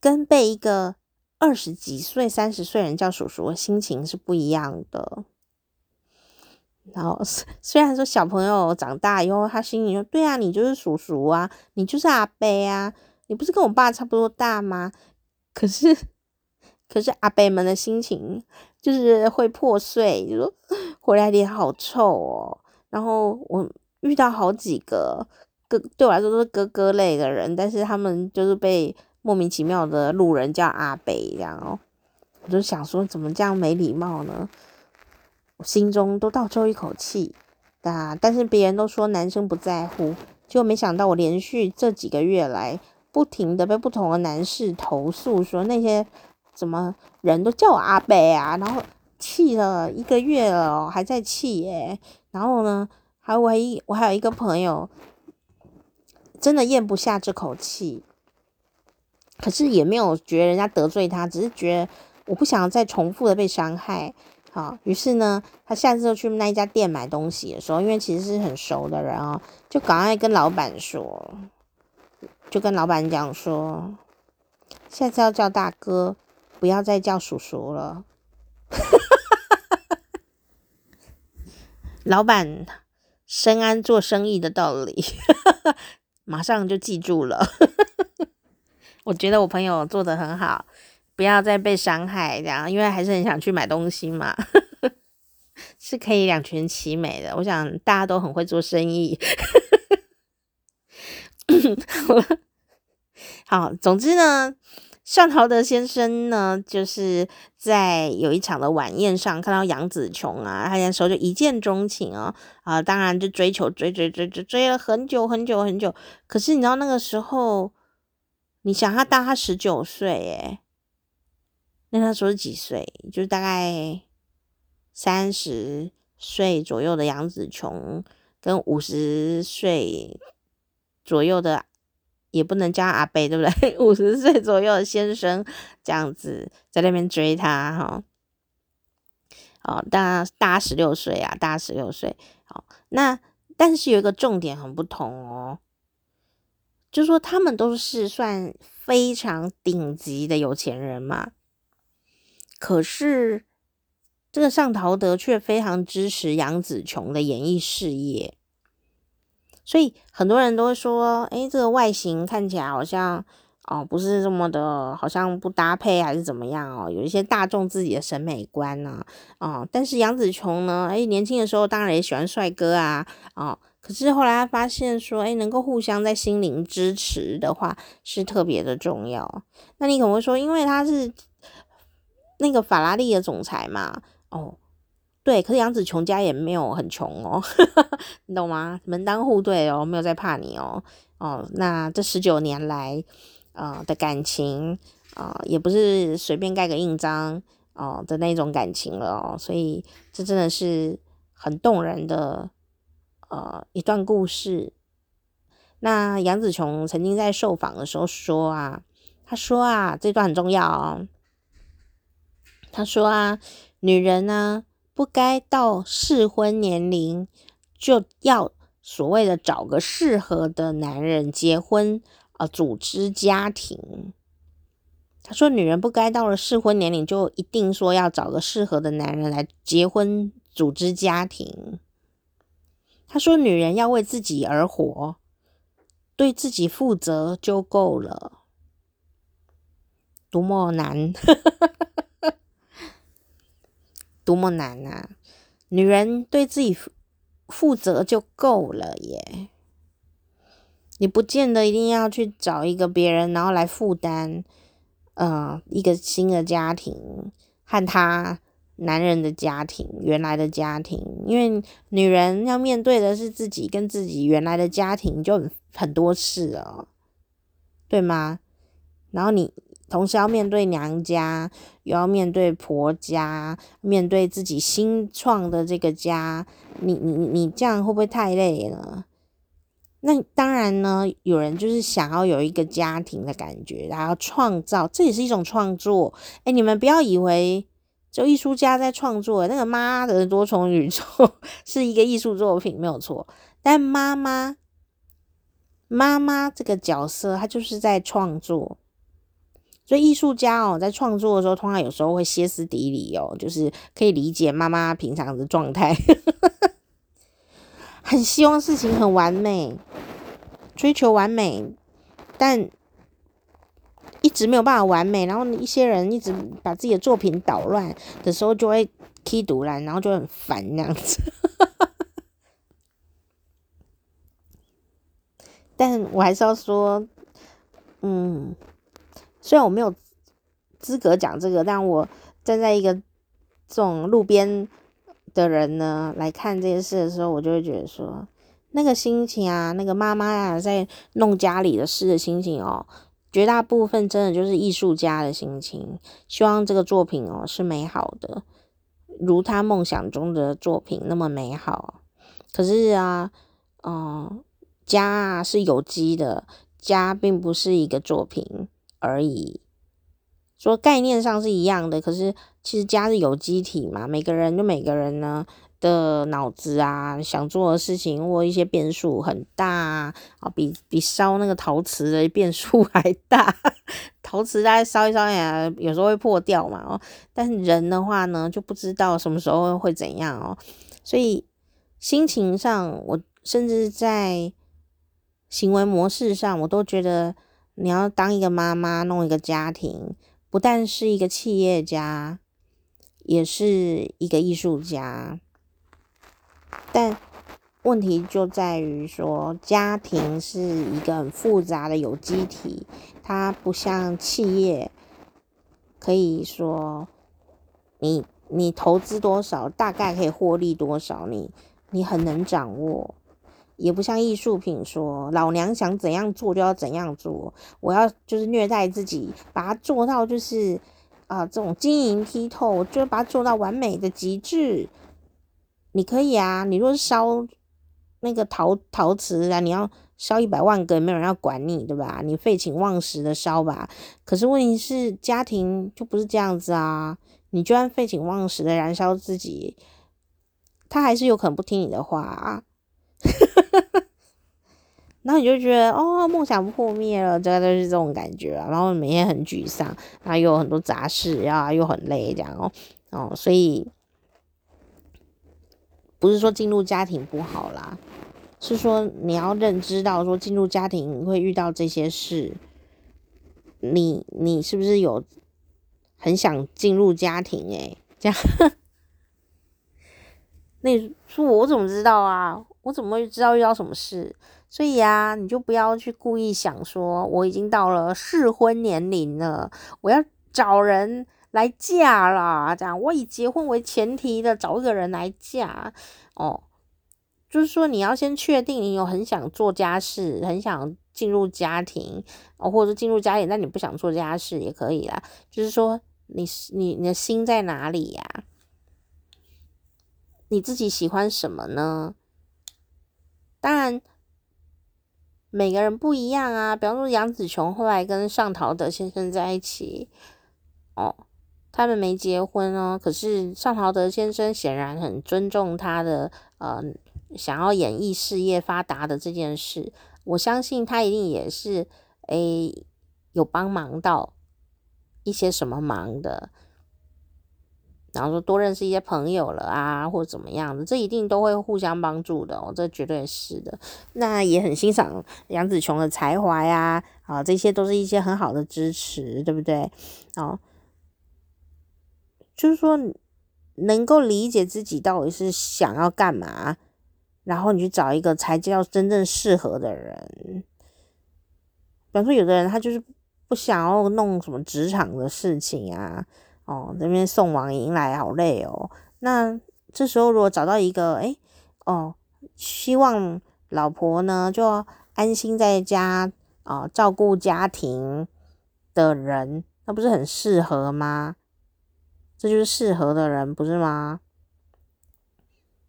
A: 跟被一个二十几岁、三十岁人叫叔叔心情是不一样的。然后虽然说小朋友长大以后，他心里说：“对啊，你就是叔叔啊，你就是阿伯啊，你不是跟我爸差不多大吗？”可是，可是阿伯们的心情。就是会破碎，就说回来脸好臭哦。然后我遇到好几个哥，对我来说都是哥哥类的人，但是他们就是被莫名其妙的路人叫阿北这样哦。我就想说，怎么这样没礼貌呢？我心中都倒抽一口气啊！但是别人都说男生不在乎，结果没想到我连续这几个月来，不停的被不同的男士投诉说那些。怎么人都叫我阿北啊？然后气了一个月了，还在气耶。然后呢，还唯一我还有一个朋友，真的咽不下这口气，可是也没有觉得人家得罪他，只是觉得我不想再重复的被伤害。好，于是呢，他下次就去那一家店买东西的时候，因为其实是很熟的人哦，就赶快跟老板说，就跟老板讲说，下次要叫大哥，不要再叫叔叔了。老板深谙做生意的道理，马上就记住了。我觉得我朋友做得很好。不要再被伤害，这样，因为还是很想去买东西嘛，是可以两全其美的。我想大家都很会做生意。好，总之呢，尚陶德先生呢，就是在有一场的晚宴上看到杨紫琼啊，他那时候就一见钟情哦，啊，当然就追求追追追追追了很久很久很久。可是你知道那个时候，你想他大他十九岁，诶那他说是几岁？就是大概三十岁左右的杨紫琼，跟五十岁左右的，也不能叫阿伯，对不对？五十岁左右的先生这样子在那边追他，哈，哦，大大十六岁啊，大十六岁。好，那但是有一个重点很不同哦，就说他们都是算非常顶级的有钱人嘛。可是，这个尚陶德却非常支持杨紫琼的演艺事业，所以很多人都会说：“诶，这个外形看起来好像哦，不是这么的，好像不搭配还是怎么样哦？有一些大众自己的审美观呢，哦，但是杨紫琼呢，诶，年轻的时候当然也喜欢帅哥啊，哦，可是后来他发现说，诶，能够互相在心灵支持的话，是特别的重要。那你可能会说，因为他是。那个法拉利的总裁嘛，哦，对，可是杨紫琼家也没有很穷哦，你懂吗？门当户对哦，没有在怕你哦，哦，那这十九年来，呃的感情，啊、呃，也不是随便盖个印章哦、的那种感情了哦，所以这真的是很动人的呃一段故事。那杨子琼曾经在受访的时候说啊，他说啊，这段很重要哦。他说啊，女人呢，不该到适婚年龄就要所谓的找个适合的男人结婚啊，组织家庭。他说，女人不该到了适婚年龄就一定说要找个适合的男人来结婚组织家庭。他说，女人要为自己而活，对自己负责就够了。多么难！多么难啊！女人对自己负责就够了耶。你不见得一定要去找一个别人，然后来负担，呃，一个新的家庭和他男人的家庭，原来的家庭。因为女人要面对的是自己跟自己原来的家庭，就很多事了，对吗？然后你。同时要面对娘家，又要面对婆家，面对自己新创的这个家，你你你这样会不会太累了？那当然呢，有人就是想要有一个家庭的感觉，然后创造，这也是一种创作。哎，你们不要以为就艺术家在创作，那个妈的多重宇宙是一个艺术作品没有错，但妈妈妈妈这个角色，她就是在创作。所以艺术家哦，在创作的时候，通常有时候会歇斯底里哦，就是可以理解妈妈平常的状态，很希望事情很完美，追求完美，但一直没有办法完美。然后一些人一直把自己的作品捣乱的时候，就会踢独蓝，然后就很烦这样子。但我还是要说，嗯。虽然我没有资格讲这个，但我站在一个这种路边的人呢来看这件事的时候，我就会觉得说，那个心情啊，那个妈妈啊在弄家里的事的心情哦，绝大部分真的就是艺术家的心情，希望这个作品哦是美好的，如他梦想中的作品那么美好。可是啊，嗯、家啊是有机的，家并不是一个作品。而已，说概念上是一样的，可是其实家是有机体嘛，每个人就每个人呢的脑子啊，想做的事情或一些变数很大啊，比比烧那个陶瓷的变数 还大。陶瓷大概烧一烧呀，有时候会破掉嘛，哦，但是人的话呢，就不知道什么时候会怎样哦，所以心情上，我甚至在行为模式上，我都觉得你要当一个妈妈，弄一个家庭。不但是一个企业家，也是一个艺术家，但问题就在于说，家庭是一个很复杂的有机体，它不像企业，可以说你你投资多少，大概可以获利多少，你你很能掌握。也不像艺术品说，老娘想怎样做就要怎样做，我要就是虐待自己，把它做到就是啊、这种晶莹剔透，我就把它做到完美的极致。你可以啊，你若是烧那个陶陶瓷啊，你要烧一百万个，没有人要管你，对吧？你废寝忘食的烧吧。可是问题是，家庭就不是这样子啊，你就算废寝忘食的燃烧自己，他还是有可能不听你的话啊。然后你就觉得哦，梦想破灭了，大概都是这种感觉啊。然后每天很沮丧，然后又有很多杂事，啊，又很累，这样哦哦。所以不是说进入家庭不好啦，是说你要认知到说进入家庭会遇到这些事。你你是不是有很想进入家庭？诶，这样。那说我怎么知道啊？我怎么会知道遇到什么事？所以啊，你就不要去故意想说我已经到了适婚年龄了，我要找人来嫁啦。这样，我以结婚为前提的找一个人来嫁哦。就是说，你要先确定你有很想做家事，很想进入家庭哦，或者是进入家庭，但你不想做家事也可以啦。就是说你，你你的心在哪里呀？你自己喜欢什么呢？当然，每个人不一样啊。比方说，杨紫琼后来跟尚陶德先生在一起，哦，他们没结婚哦。可是尚陶德先生显然很尊重他的呃，想要演艺事业发达的这件事。我相信他一定也是诶，有帮忙到一些什么忙的。然后说多认识一些朋友了啊，或者怎么样的，这一定都会互相帮助的哦，这绝对是的。那也很欣赏杨紫琼的才华呀，啊，这些都是一些很好的支持，对不对？哦，就是说能够理解自己到底是想要干嘛，然后你去找一个才叫真正适合的人。比方说，有的人他就是不想要弄什么职场的事情啊。哦，这边送往迎来好累哦。那这时候如果找到一个，诶，哦，希望老婆呢就安心在家啊，照顾家庭的人，那不是很适合吗？这就是适合的人，不是吗？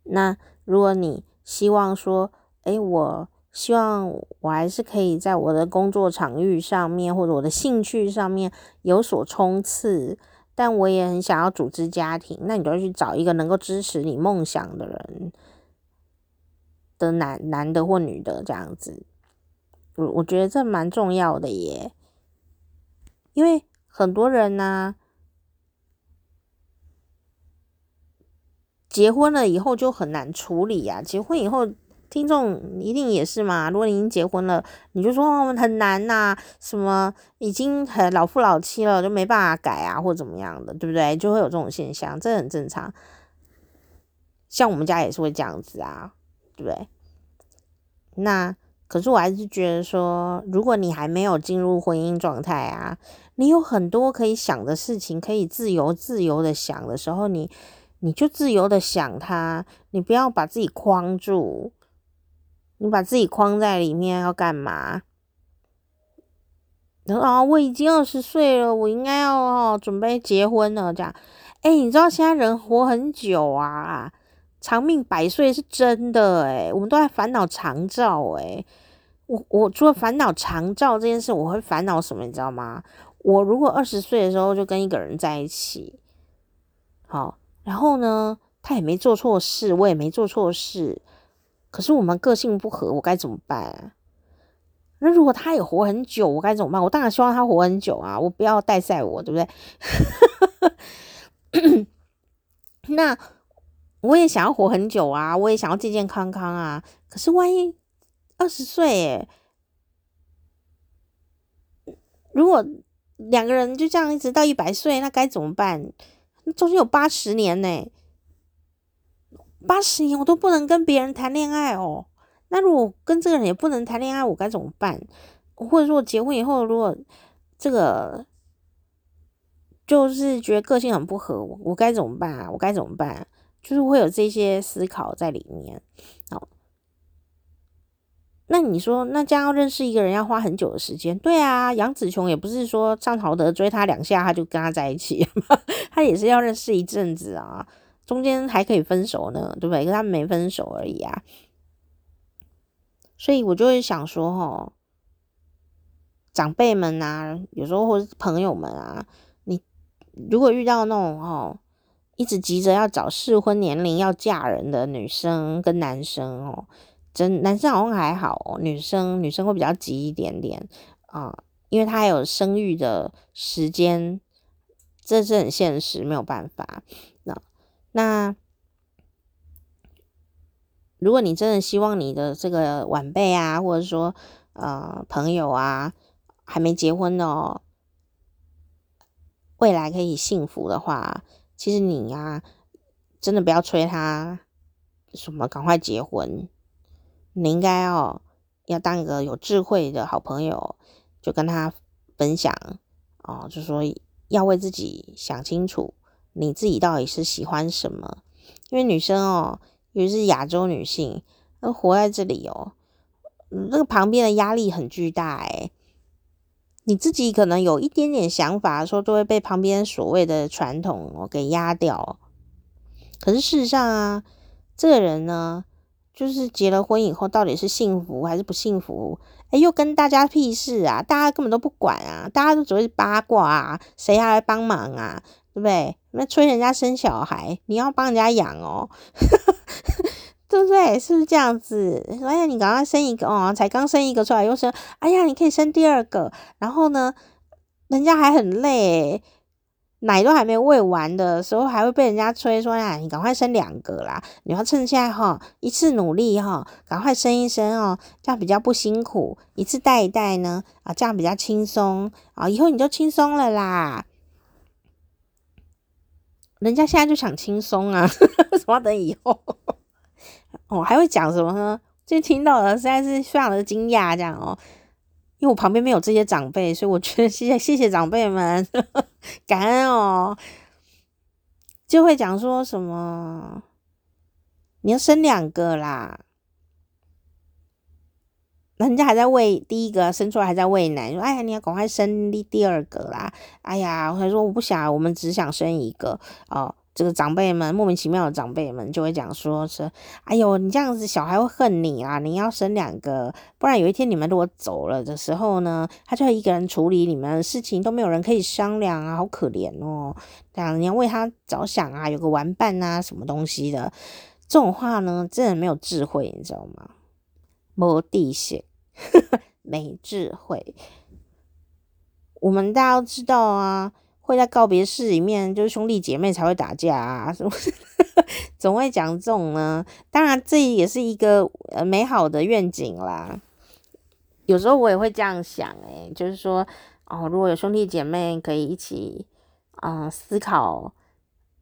A: 那如果你希望说，诶，我希望我还是可以在我的工作场域上面，或者我的兴趣上面有所冲刺。但我也很想要组织家庭，那你就要去找一个能够支持你梦想的人的男男的或女的这样子，我我觉得这蛮重要的耶，因为很多人呢、结婚了以后就很难处理呀、啊，结婚以后。听众一定也是嘛？如果你已经结婚了，你就说很难呐、什么已经很老夫老妻了，就没办法改啊，或怎么样的，对不对？就会有这种现象，这很正常。像我们家也是会这样子啊，对不对？那可是我还是觉得说，如果你还没有进入婚姻状态啊，你有很多可以想的事情，可以自由自由的想的时候，你你就自由的想它，你不要把自己框住。你把自己框在里面要干嘛？然后，我已经二十岁了，我应该要准备结婚了。这样，哎，你知道现在人活很久啊，长命百岁是真的哎。我们都在烦恼长照哎。我我除了烦恼长照这件事，我会烦恼什么？你知道吗？我如果二十岁的时候就跟一个人在一起，好，然后呢，他也没做错事，我也没做错事，可是我们个性不合，我该怎么办？那如果他也活很久，我该怎么办？我当然希望他活很久啊，我不要带赛我，对不对？那我也想要活很久啊，我也想要健健康康啊。可是万一二十岁，如果两个人就这样一直到一百岁，那该怎么办？中间有八十年呢，八十年我都不能跟别人谈恋爱哦。那如果跟这个人也不能谈恋爱，我该怎么办？或者说我结婚以后，如果这个就是觉得个性很不合，我我该怎么办啊？我该怎么办？就是会有这些思考在里面。那你说，那这样要认识一个人要花很久的时间？对啊，杨紫琼也不是说上朝德追她两下，他就跟他在一起，他也是要认识一阵子啊，中间还可以分手呢，对不对？可他们没分手而已啊。所以我就会想说，哦，长辈们啊，有时候或是朋友们啊，你如果遇到那种哦，一直急着要找适婚年龄要嫁人的女生跟男生哦，真男生好像还好，女生女生会比较急一点点啊，因为他还有生育的时间，这是很现实，没有办法。那那。如果你真的希望你的这个晚辈啊，或者说呃朋友啊，还没结婚哦，未来可以幸福的话，其实你呀、啊，真的不要催他什么赶快结婚，你应该哦要当一个有智慧的好朋友，就跟他分享哦，就说要为自己想清楚，你自己到底是喜欢什么，因为女生哦。尤其是亚洲女性，那活在这里哦，那个旁边的压力很巨大诶，你自己可能有一点点想法，说都会被旁边所谓的传统哦给压掉。可是事实上啊，这个人呢，就是结了婚以后，到底是幸福还是不幸福？诶，又跟大家屁事啊！大家根本都不管啊，大家都只会八卦啊，谁还来帮忙啊？对不对？那催人家生小孩，你要帮人家养哦。对不对？是不是这样子？哎呀，你赶快生一个哦，才刚生一个出来又生，哎呀，你可以生第二个。然后呢，人家还很累，奶都还没喂完的时候，还会被人家催说呀，你赶快生两个啦！你要趁现在哈，一次努力哈，赶快生一生哦，这样比较不辛苦。一次带一带呢，啊，这样比较轻松啊，以后你就轻松了啦。人家现在就想轻松啊，为 什么要等以后？哦，还会讲什么呢？最近听到的实在是非常的惊讶，这样哦，因为我旁边没有这些长辈，所以我觉得谢谢谢谢长辈们，感恩哦。就会讲说什么，你要生两个啦，人家还在喂第一个生出来还在喂奶，说哎呀，你要赶快生第第二个啦，哎呀，我还说我不想，我们只想生一个哦。这个长辈们莫名其妙的长辈们就会讲说是，哎呦，你这样子小孩会恨你啊！你要生两个，不然有一天你们如果走了的时候呢，他就会一个人处理你们的事情，都没有人可以商量啊，好可怜哦。这样你要为他着想啊，有个玩伴啊，什么东西的，这种话呢，真的没有智慧，你知道吗？没地性，没智慧。我们大家都知道啊。会在告别式里面，就是兄弟姐妹才会打架啊，是不是？总会讲这种呢。当然，这也是一个呃美好的愿景啦。有时候我也会这样想，诶，就是说，哦，如果有兄弟姐妹可以一起啊、思考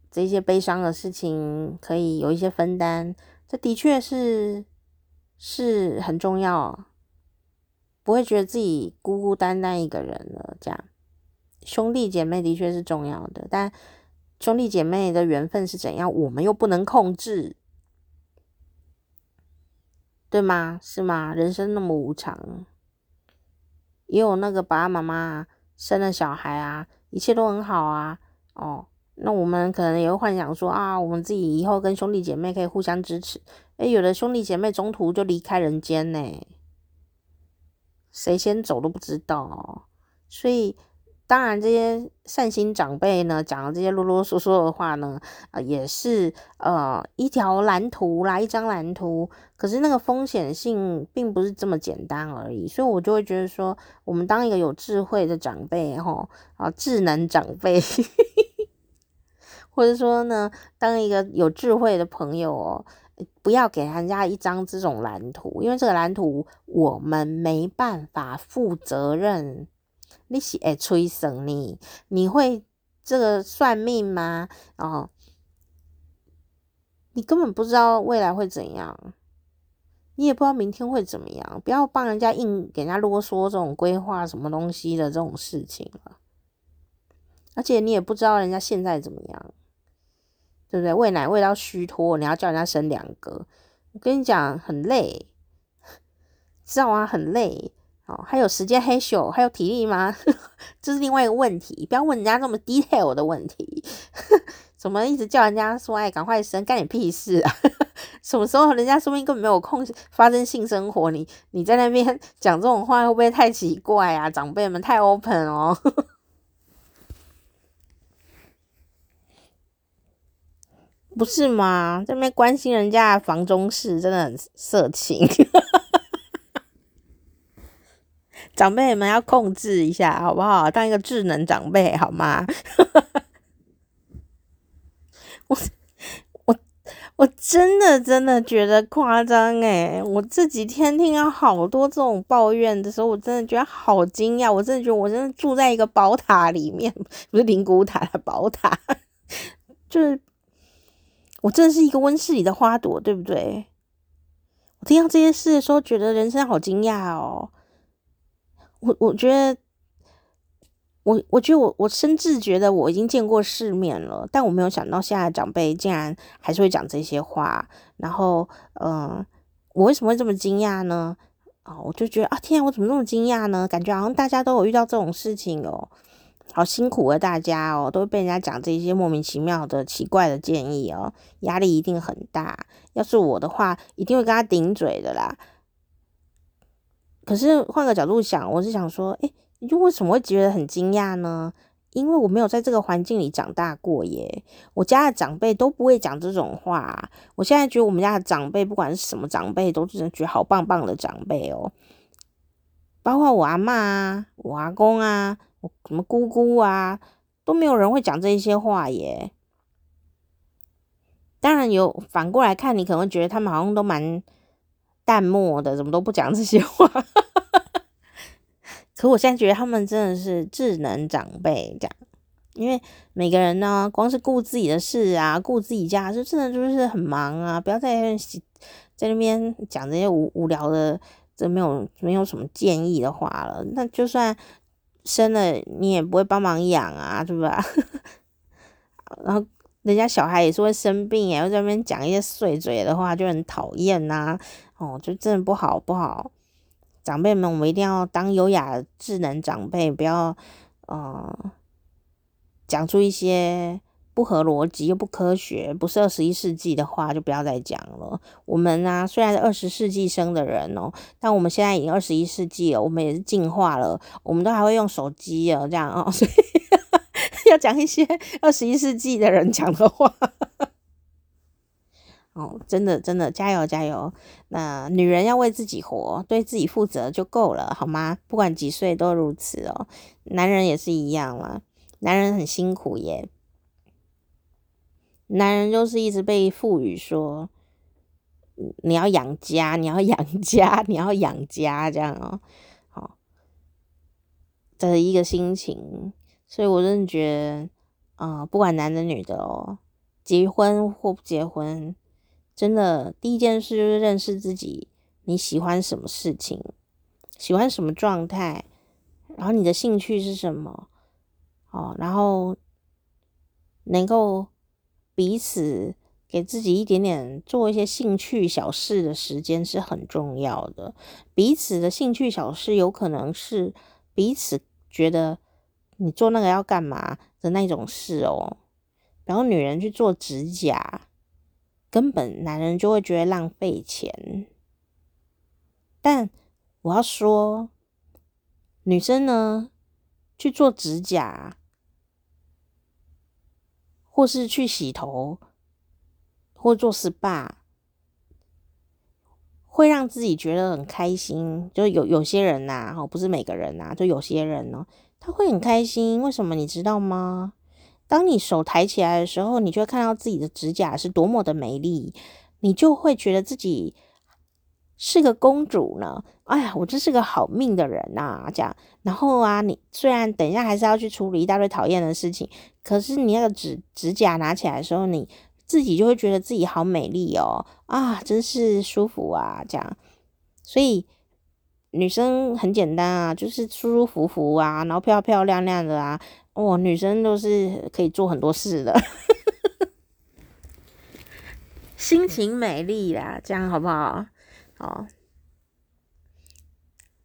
A: 这些悲伤的事情，可以有一些分担，这的确是是很重要，不会觉得自己孤孤单单一个人了，这样。兄弟姐妹的确是重要的，但兄弟姐妹的缘分是怎样，我们又不能控制，对吗？是吗？人生那么无常，也有那个爸爸妈妈生了小孩啊，一切都很好啊。哦，那我们可能也会幻想说啊，我们自己以后跟兄弟姐妹可以互相支持。诶，有的兄弟姐妹中途就离开人间呢，谁先走都不知道，所以。当然，这些善心长辈呢，讲的这些啰啰嗦嗦的话呢，啊、也是呃一条蓝图啦，一张蓝图。可是那个风险性并不是这么简单而已，所以我就会觉得说，我们当一个有智慧的长辈，吼啊，智能长辈，或者说呢，当一个有智慧的朋友哦，不要给人家一张这种蓝图，因为这个蓝图我们没办法负责任。你是会催生你？你会这个算命吗？哦，你根本不知道未来会怎样，你也不知道明天会怎么样。不要帮人家硬给人家啰嗦这种规划什么东西的这种事情了。而且你也不知道人家现在怎么样，对不对？喂奶喂到虚脱，你要叫人家生两个，我跟你讲很累，知道吗？很累。哦，还有时间嘿咻，还有体力吗？这是另外一个问题。不要问人家那么 detail 的问题，怎么一直叫人家说哎，赶快生，干你屁事啊？什么时候人家说不定根本没有空发生性生活，你你在那边讲这种话，会不会太奇怪啊？长辈们太 open 哦，不是吗？这边关心人家房中事，真的很色情。长辈们要控制一下，好不好？当一个智能长辈，好吗？我我我真的真的觉得夸张诶，我这几天听到好多这种抱怨的时候，我真的觉得好惊讶。我真的觉得我真的住在一个宝塔里面，不是灵骨塔的宝塔，就是我真的是一个温室里的花朵，对不对？我听到这些事的时候，觉得人生好惊讶哦。我我觉得，我我觉得我我甚至觉得我已经见过世面了，但我没有想到现在的长辈竟然还是会讲这些话。然后，嗯、我为什么会这么惊讶呢？哦，我就觉得啊，天啊，我怎么那么惊讶呢？感觉好像大家都有遇到这种事情哦，好辛苦啊，大家哦，都被人家讲这些莫名其妙的奇怪的建议哦，压力一定很大。要是我的话，一定会跟他顶嘴的啦。可是换个角度想，我是想说，诶，你就为什么会觉得很惊讶呢？因为我没有在这个环境里长大过耶。我家的长辈都不会讲这种话。我现在觉得我们家的长辈，不管是什么长辈，都真的觉得好棒棒的长辈哦。包括我阿嬷啊、我阿公啊、我什么姑姑啊，都没有人会讲这些话耶。当然有反过来看，你可能会觉得他们好像都蛮。淡漠的，怎么都不讲这些话。可我现在觉得他们真的是智能长辈，这样，因为每个人呢，光是顾自己的事啊，顾自己家，就真的就是很忙啊。不要在在那边讲这些无无聊的，这没有没有什么建议的话了。那就算生了，你也不会帮忙养啊，对吧？然后。人家小孩也是会生病，也会在那边讲一些碎嘴的话，就很讨厌呐。哦，就真的不好不好。长辈们，我们一定要当优雅智能长辈，不要呃讲出一些不合逻辑又不科学、不是二十一世纪的话，就不要再讲了。我们啊，虽然是二十世纪生的人哦，但我们现在已经二十一世纪了，我们也是进化了，我们都还会用手机啊，这样哦，所以。要讲一些二十一世纪的人讲的话，哦，真的真的加油加油！那女人要为自己活，对自己负责就够了，好吗？不管几岁都如此哦。男人也是一样啦，男人很辛苦耶。男人就是一直被赋予说，你要养家，你要养家，你要养家，这样哦，好的一个心情。所以，我真的觉得，啊、不管男的女的哦，结婚或不结婚，真的第一件事就是认识自己，你喜欢什么事情，喜欢什么状态，然后你的兴趣是什么，哦，然后能够彼此给自己一点点做一些兴趣小事的时间是很重要的。彼此的兴趣小事有可能是彼此觉得。你做那个要干嘛的那种事哦，然后女人去做指甲，根本男人就会觉得浪费钱。但我要说，女生呢，去做指甲，或是去洗头，或做 SPA，会让自己觉得很开心。就有有些人呐，哦，不是每个人呐，就有些人呢，他会很开心。为什么你知道吗？当你手抬起来的时候，你就会看到自己的指甲是多么的美丽，你就会觉得自己是个公主呢。哎呀，我真是个好命的人呐！这样，然后啊，你虽然等一下还是要去处理一大堆讨厌的事情，可是你那个指指甲拿起来的时候，你自己就会觉得自己好美丽哦。啊，真是舒服啊！这样，所以女生很简单啊，就是舒舒服服啊，然后漂漂亮亮的啊。哦，女生都是可以做很多事的，心情美丽啦，这样好不好？哦，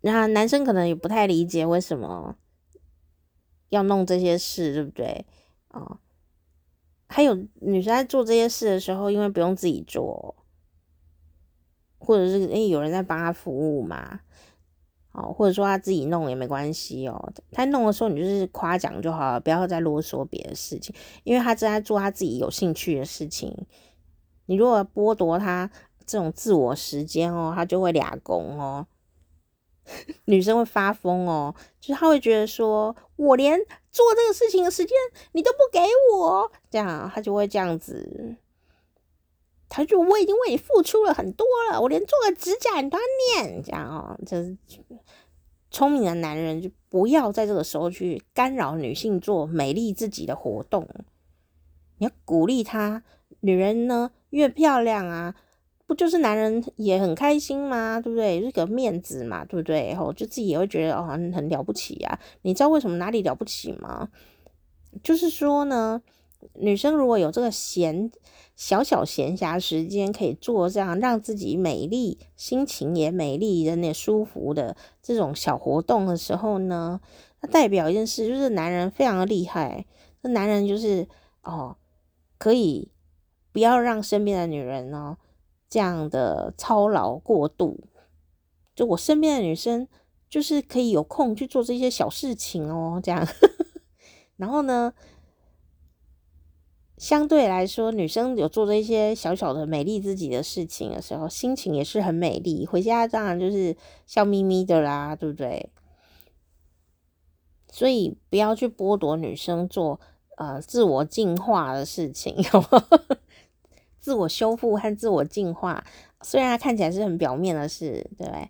A: 然后男生可能也不太理解为什么要弄这些事，对不对？哦，还有女生在做这些事的时候，因为不用自己做，或者是诶有人在帮她服务嘛。哦，或者说他自己弄也没关系哦。他弄的时候，你就是夸奖就好了，不要再啰嗦别的事情，因为他正在做他自己有兴趣的事情。你如果剥夺他这种自我时间哦，他就会俩工哦。女生会发疯哦，就是他会觉得说，我连做这个事情的时间你都不给我，这样他就会这样子。他就我已经为你付出了很多了，我连做个指甲你都要念，这样哦，就是聪明的男人就不要在这个时候去干扰女性做美丽自己的活动。你要鼓励她，女人呢越漂亮啊，不就是男人也很开心吗？对不对？这个面子嘛，对不对？然后就自己也会觉得哦很很了不起啊。你知道为什么哪里了不起吗？就是说呢，女生如果有这个闲。小小闲暇时间可以做这样让自己美丽、心情也美丽、人也舒服的这种小活动的时候呢，那代表一件事，就是男人非常的厉害。这男人就是哦，可以不要让身边的女人呢这样的操劳过度。就我身边的女生，就是可以有空去做这些小事情哦，这样。然后呢，相对来说，女生有做这些小小的美丽自己的事情的时候，心情也是很美丽。回家当然就是笑眯眯的啦，对不对？所以不要去剥夺女生做呃自我进化的事情，自我修复和自我进化，虽然看起来是很表面的事，对不对？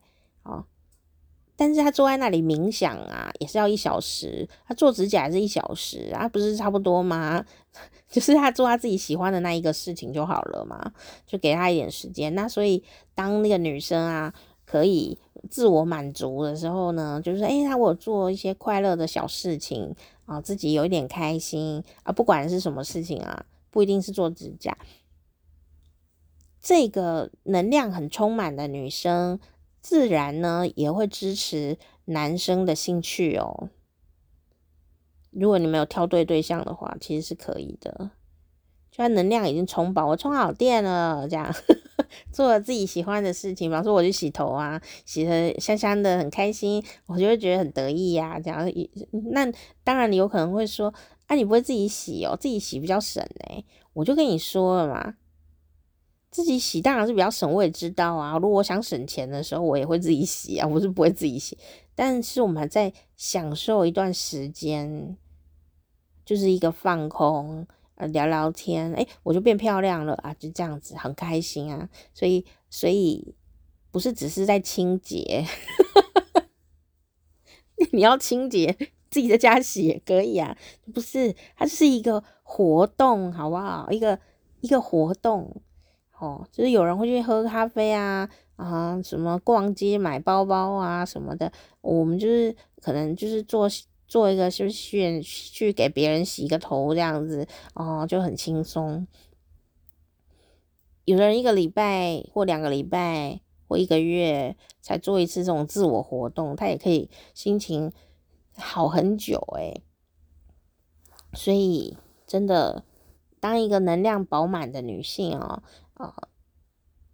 A: 但是他坐在那里冥想啊，也是要一小时。他做指甲也是一小时啊，不是差不多吗？就是他做他自己喜欢的那一个事情就好了嘛，就给他一点时间。那所以当那个女生啊，可以自我满足的时候呢，就是诶，他我做一些快乐的小事情啊，自己有一点开心啊，不管是什么事情啊，不一定是做指甲。这个能量很充满的女生。自然呢，也会支持男生的兴趣哦。如果你没有挑对对象的话，其实是可以的。就他能量已经充饱，我充好电了，这样 做了自己喜欢的事情，比方说我去洗头啊，洗得香香的，很开心，我就会觉得很得意呀、啊。这样，那当然你有可能会说，啊，你不会自己洗哦，自己洗比较省哎。我就跟你说了嘛。自己洗当然是比较省，我也知道啊。如果我想省钱的时候，我也会自己洗啊，我是不会自己洗。但是我们还在享受一段时间，就是一个放空，呃，聊聊天，诶，我就变漂亮了啊，就这样子，很开心啊。所以，所以不是只是在清洁，你要清洁自己在家洗也可以啊，不是，它是一个活动，好不好？一个一个活动。哦，就是有人会去喝咖啡啊，啊，什么逛街买包包啊什么的，我们就是可能就是做做一个就是去去给别人洗个头这样子，哦，就很轻松。有的人一个礼拜或两个礼拜或一个月才做一次这种自我活动，他也可以心情好很久诶。所以真的当一个能量饱满的女性哦。呃，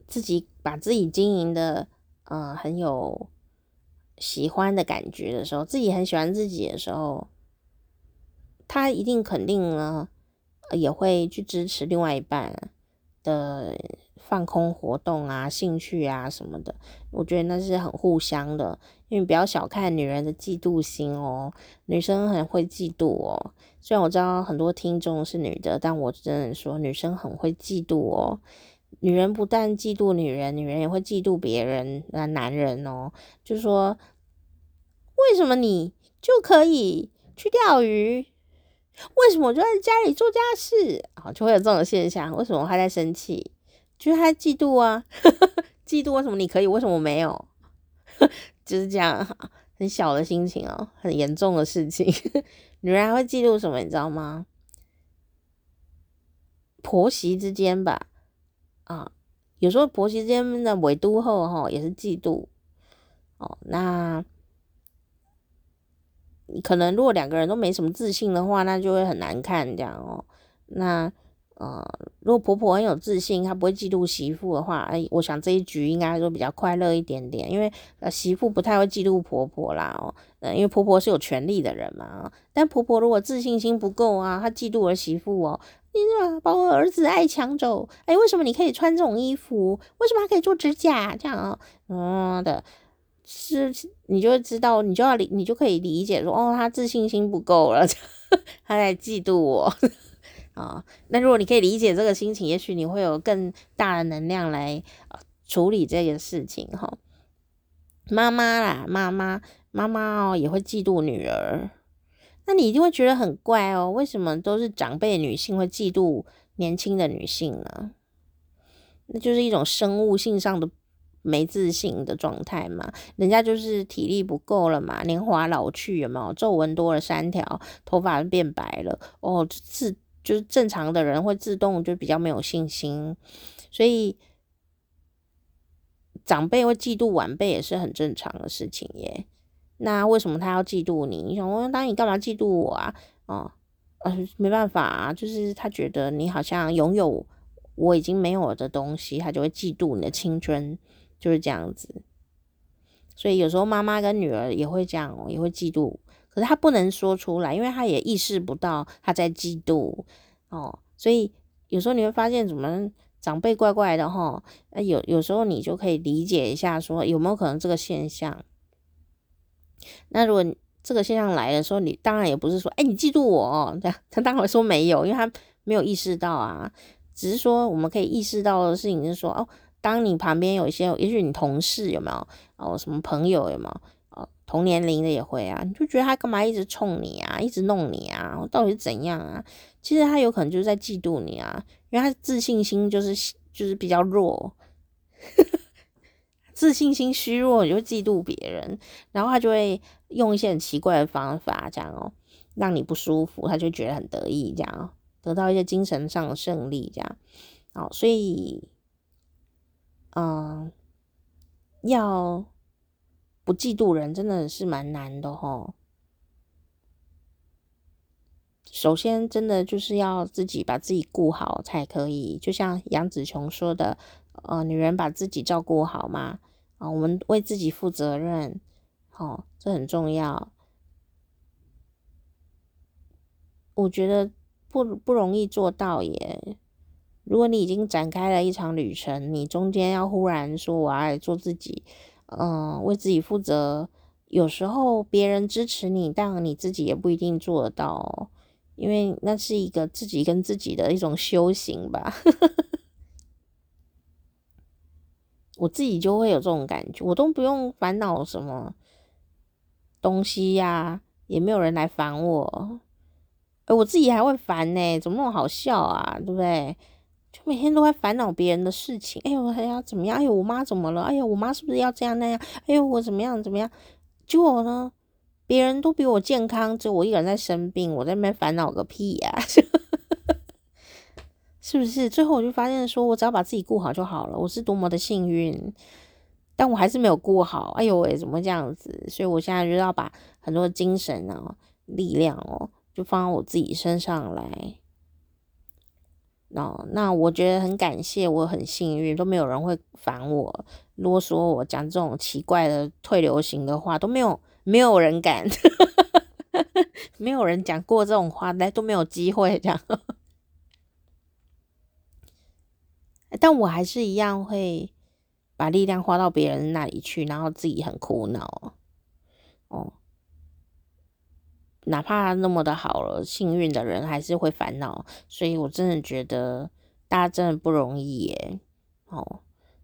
A: 自己把自己经营的，呃，很有喜欢的感觉的时候，自己很喜欢自己的时候，他一定肯定呢，也会去支持另外一半的放空活动啊、兴趣啊什么的。我觉得那是很互相的，因为不要小看女人的嫉妒心哦，女生很会嫉妒哦。虽然我知道很多听众是女的，但我真的说女生很会嫉妒哦。女人不但嫉妒女人，女人也会嫉妒别人那男人哦。就说，为什么你就可以去钓鱼？为什么我就在家里做家事？啊，就会有这种现象。为什么他在生气？就是他嫉妒啊，嫉妒为什么你可以，为什么我没有？就是这样，很小的心情哦，很严重的事情。女人还会嫉妒什么？你知道吗？婆媳之间吧。啊，有时候婆媳之间的围都后哈也是嫉妒哦。那可能如果两个人都没什么自信的话，那就会很难看这样哦。那呃，如果婆婆很有自信，她不会嫉妒媳妇的话，哎，我想这一局应该说比较快乐一点点，因为呃媳妇不太会嫉妒婆婆啦哦。呃，因为婆婆是有权力的人嘛，但婆婆如果自信心不够啊，她嫉妒儿媳妇哦。你怎么把我儿子爱抢走？哎，为什么你可以穿这种衣服？为什么还可以做指甲？这样啊、哦，嗯的，是你就知道，你就要理，你就可以理解说，哦，他自信心不够了，他在嫉妒我啊、那如果你可以理解这个心情，也许你会有更大的能量来处理这件事情哈、哦。妈妈啦，妈妈，妈妈哦，也会嫉妒女儿。那你一定会觉得很怪哦，为什么都是长辈女性会嫉妒年轻的女性呢？那就是一种生物性上的没自信的状态嘛，人家就是体力不够了嘛，年华老去有没有？皱纹多了三条，头发变白了哦，是就是正常的人会自动就比较没有信心，所以长辈会嫉妒晚辈也是很正常的事情耶。那为什么他要嫉妒你？你想问，当你干嘛嫉妒我啊？哦，呃，没办法啊，就是他觉得你好像拥有我已经没有的东西，他就会嫉妒你的青春，就是这样子。所以有时候妈妈跟女儿也会这样，也会嫉妒，可是他不能说出来，因为他也意识不到他在嫉妒哦。所以有时候你会发现，怎么长辈怪怪的哈？那有有时候你就可以理解一下，说有没有可能这个现象。那如果这个现象来的时候，你当然也不是说，哎，你嫉妒我哦，这样他当然说没有，因为他没有意识到啊。只是说我们可以意识到的事情是说，哦，当你旁边有一些，也许你同事有没有哦，什么朋友有没有哦，同年龄的也会啊，你就觉得他干嘛一直冲你啊，一直弄你啊，到底是怎样啊？其实他有可能就是在嫉妒你啊，因为他自信心就是就是比较弱。自信心虚弱，你就嫉妒别人，然后他就会用一些很奇怪的方法，这样哦，让你不舒服，他就觉得很得意，这样哦，得到一些精神上的胜利，这样，哦，所以，嗯，要不嫉妒人真的是蛮难的哦。首先，真的就是要自己把自己顾好才可以，就像杨紫琼说的。呃，女人把自己照顾好嘛，啊，我们为自己负责任，哦，这很重要。我觉得不不容易做到耶。如果你已经展开了一场旅程，你中间要忽然说我要做自己，嗯、为自己负责，有时候别人支持你，但你自己也不一定做得到，因为那是一个自己跟自己的一种修行吧。我自己就会有这种感觉，我都不用烦恼什么东西呀、也没有人来烦我，哎我自己还会烦呢，怎么那么好笑啊，对不对？就每天都在烦恼别人的事情，哎呦，还要怎么样？哎呦，我妈怎么了？哎呦，我妈是不是要这样那样？哎呦，我怎么样怎么样？结果呢，别人都比我健康，只有我一个人在生病，我在那边烦恼个屁呀、是不是？最后我就发现，说我只要把自己顾好就好了。我是多么的幸运，但我还是没有顾好。哎呦喂，怎么这样子？所以我现在就要把很多精神啊、力量哦，就放到我自己身上来。哦，那我觉得很感谢，我很幸运，都没有人会烦我、啰嗦我，讲这种奇怪的退流行的话都没有，没有人敢。没有人讲过这种话，来都没有机会这样。但我还是一样会把力量花到别人那里去，然后自己很苦恼哦。哪怕那么的好了，幸运的人还是会烦恼，所以我真的觉得大家真的不容易耶。哦，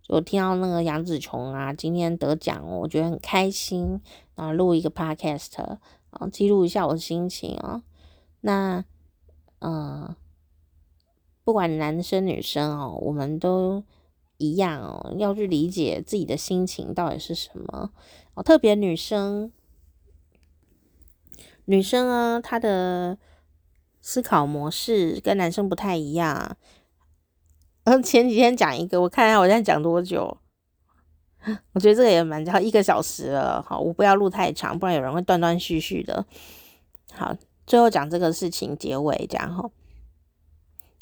A: 我听到那个杨紫琼啊，今天得奖，我觉得很开心，然后录一个 podcast，然后记录一下我的心情啊。那，嗯，不管男生女生哦，我们都一样哦，要去理解自己的心情到底是什么哦，特别女生。女生啊，她的思考模式跟男生不太一样。嗯，前几天讲一个，我看一下我现在讲多久。我觉得这个也蛮长，一个小时了。好，我不要录太长，不然有人会断断续续的。好，最后讲这个事情结尾这样哈。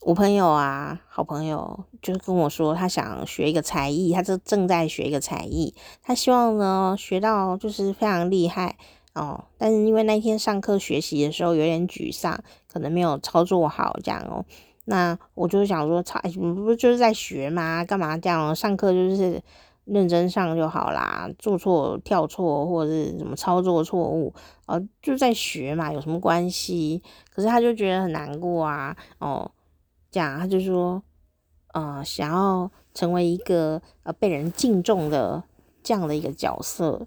A: 我朋友啊，好朋友就是跟我说，他想学一个才艺，他正正在学一个才艺，他希望呢学到就是非常厉害。哦，但是因为那天上课学习的时候有点沮丧，可能没有操作好这样哦。那我就想说，操，不是就是在学吗？干嘛这样？上课就是认真上就好啦，做错、跳错或者是什么操作错误，哦，就在学嘛，有什么关系？可是他就觉得很难过啊。哦，这样他就说，呃，想要成为一个呃被人敬重的这样的一个角色。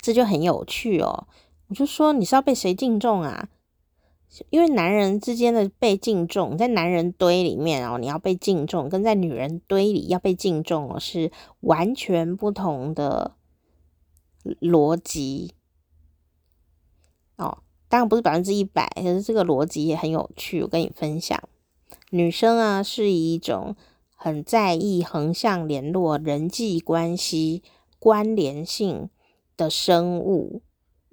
A: 这就很有趣哦，我就说你是要被谁敬重啊？因为男人之间的被敬重，在男人堆里面哦，你要被敬重，跟在女人堆里要被敬重哦，是完全不同的逻辑哦。当然不是百分之一百，可是这个逻辑也很有趣，我跟你分享。女生啊，是一种很在意横向联络、人际关系关联性。的生物，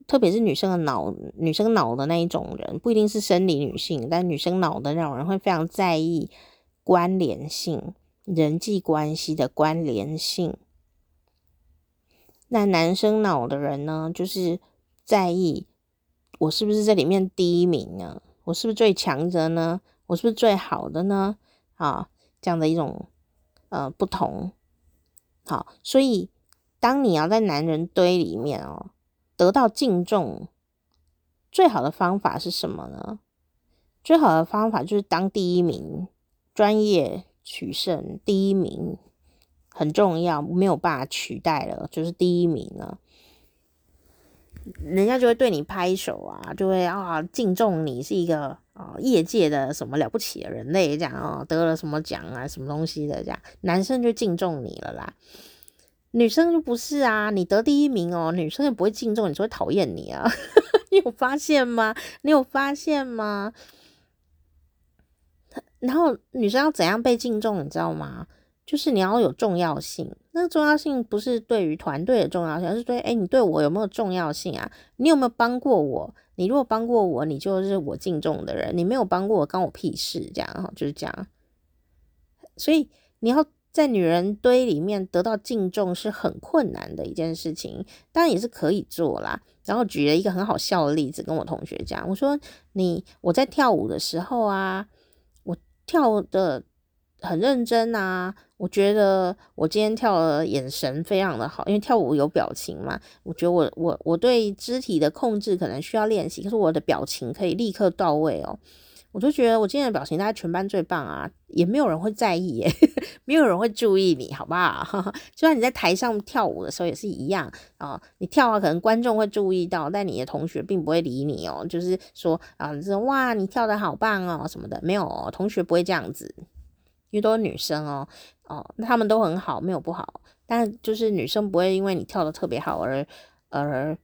A: 特别是女生的脑，女生脑的那一种人，不一定是生理女性，但女生脑的那种人会非常在意关联性、人际关系的关联性。那男生脑的人呢，就是在意我是不是这里面第一名呢？我是不是最强者呢？我是不是最好的呢？啊，这样的一种呃不同。好，所以。当你要在男人堆里面哦，得到敬重，最好的方法是什么呢？最好的方法就是当第一名，专业取胜，第一名很重要，没有办法取代了，就是第一名了。人家就会对你拍手啊，就会啊敬重你是一个啊业界的什么了不起的人类，这样啊得了什么奖啊，什么东西的这样，男生就敬重你了啦。女生就不是啊，你得第一名哦，女生也不会敬重你，只会讨厌你啊。你有发现吗？你有发现吗？然后女生要怎样被敬重，你知道吗？就是你要有重要性。那个重要性不是对于团队的重要性，而是对，哎，你对我有没有重要性啊？你有没有帮过我？你如果帮过我，你就是我敬重的人；你没有帮过我，关我屁事。这样哈，就是这样。所以你要。在女人堆里面得到敬重是很困难的一件事情，当然也是可以做啦。然后举了一个很好笑的例子，跟我同学讲，我说：“你我在跳舞的时候啊，我跳的很认真啊，我觉得我今天跳的眼神非常的好，因为跳舞有表情嘛。我觉得我我我对肢体的控制可能需要练习，可是我的表情可以立刻到位哦。”我就觉得我今天的表情大家全班最棒啊，也没有人会在意耶，没有人会注意你，好不好？就算你在台上跳舞的时候也是一样啊，你跳啊，可能观众会注意到，但你的同学并不会理你哦。就是说啊，你说哇，你跳得好棒哦什么的，没有，同学不会这样子，因为都是女生哦，哦，那他们都很好，没有不好，但就是女生不会因为你跳得特别好而而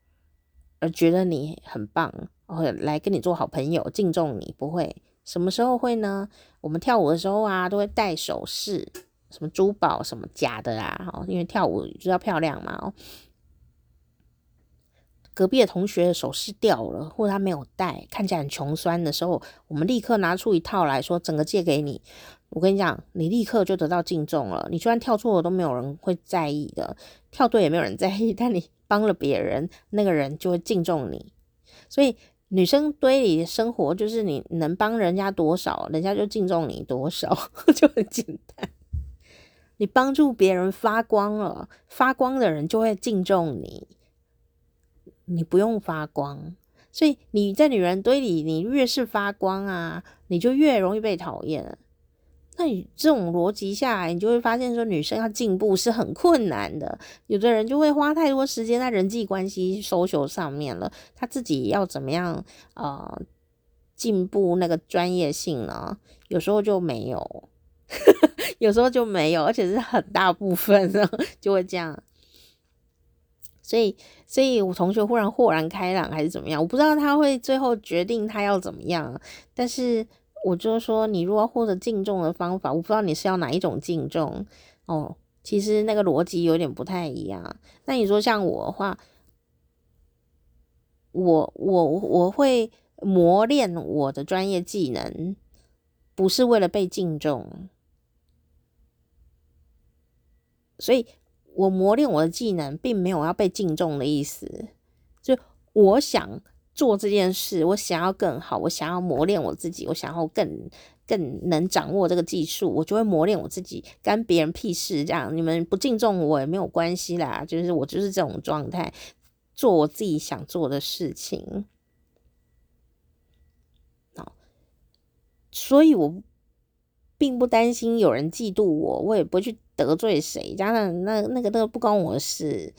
A: 而觉得你很棒。会来跟你做好朋友，敬重你，不会。什么时候会呢？我们跳舞的时候啊，都会戴首饰，什么珠宝，什么假的啊，哦，因为跳舞就要漂亮嘛。哦，隔壁的同学的首饰掉了，或者他没有戴，看起来很穷酸的时候，我们立刻拿出一套来说，整个借给你。我跟你讲，你立刻就得到敬重了。你就算跳错了，都没有人会在意的；跳对也没有人在意，但你帮了别人，那个人就会敬重你。所以女生堆里的生活就是你能帮人家多少，人家就敬重你多少，就很简单。你帮助别人发光了，发光的人就会敬重你。你不用发光，所以你在女人堆里，你越是发光啊，你就越容易被讨厌。那你这种逻辑下来，你就会发现说，女生要进步是很困难的。有的人就会花太多时间在人际关系、social 上面了，他自己要怎么样呃进步那个专业性呢？有时候就没有，有时候就没有，而且是很大部分呢就会这样。所以，所以我同学忽然豁然开朗还是怎么样？我不知道他会最后决定他要怎么样，但是。我就说，你如果获得敬重的方法，我不知道你是要哪一种敬重哦。其实那个逻辑有点不太一样。那你说像我的话，我我我会磨练我的专业技能，不是为了被敬重，所以我磨练我的技能，并没有要被敬重的意思。就我想。做这件事，我想要更好，我想要磨练我自己，我想要更更能掌握这个技术，我就会磨练我自己，干别人屁事？这样你们不敬重我也没有关系啦，就是我就是这种状态，做我自己想做的事情。好，所以我并不担心有人嫉妒我，我也不会去得罪谁，加上那那个那个不关我的事。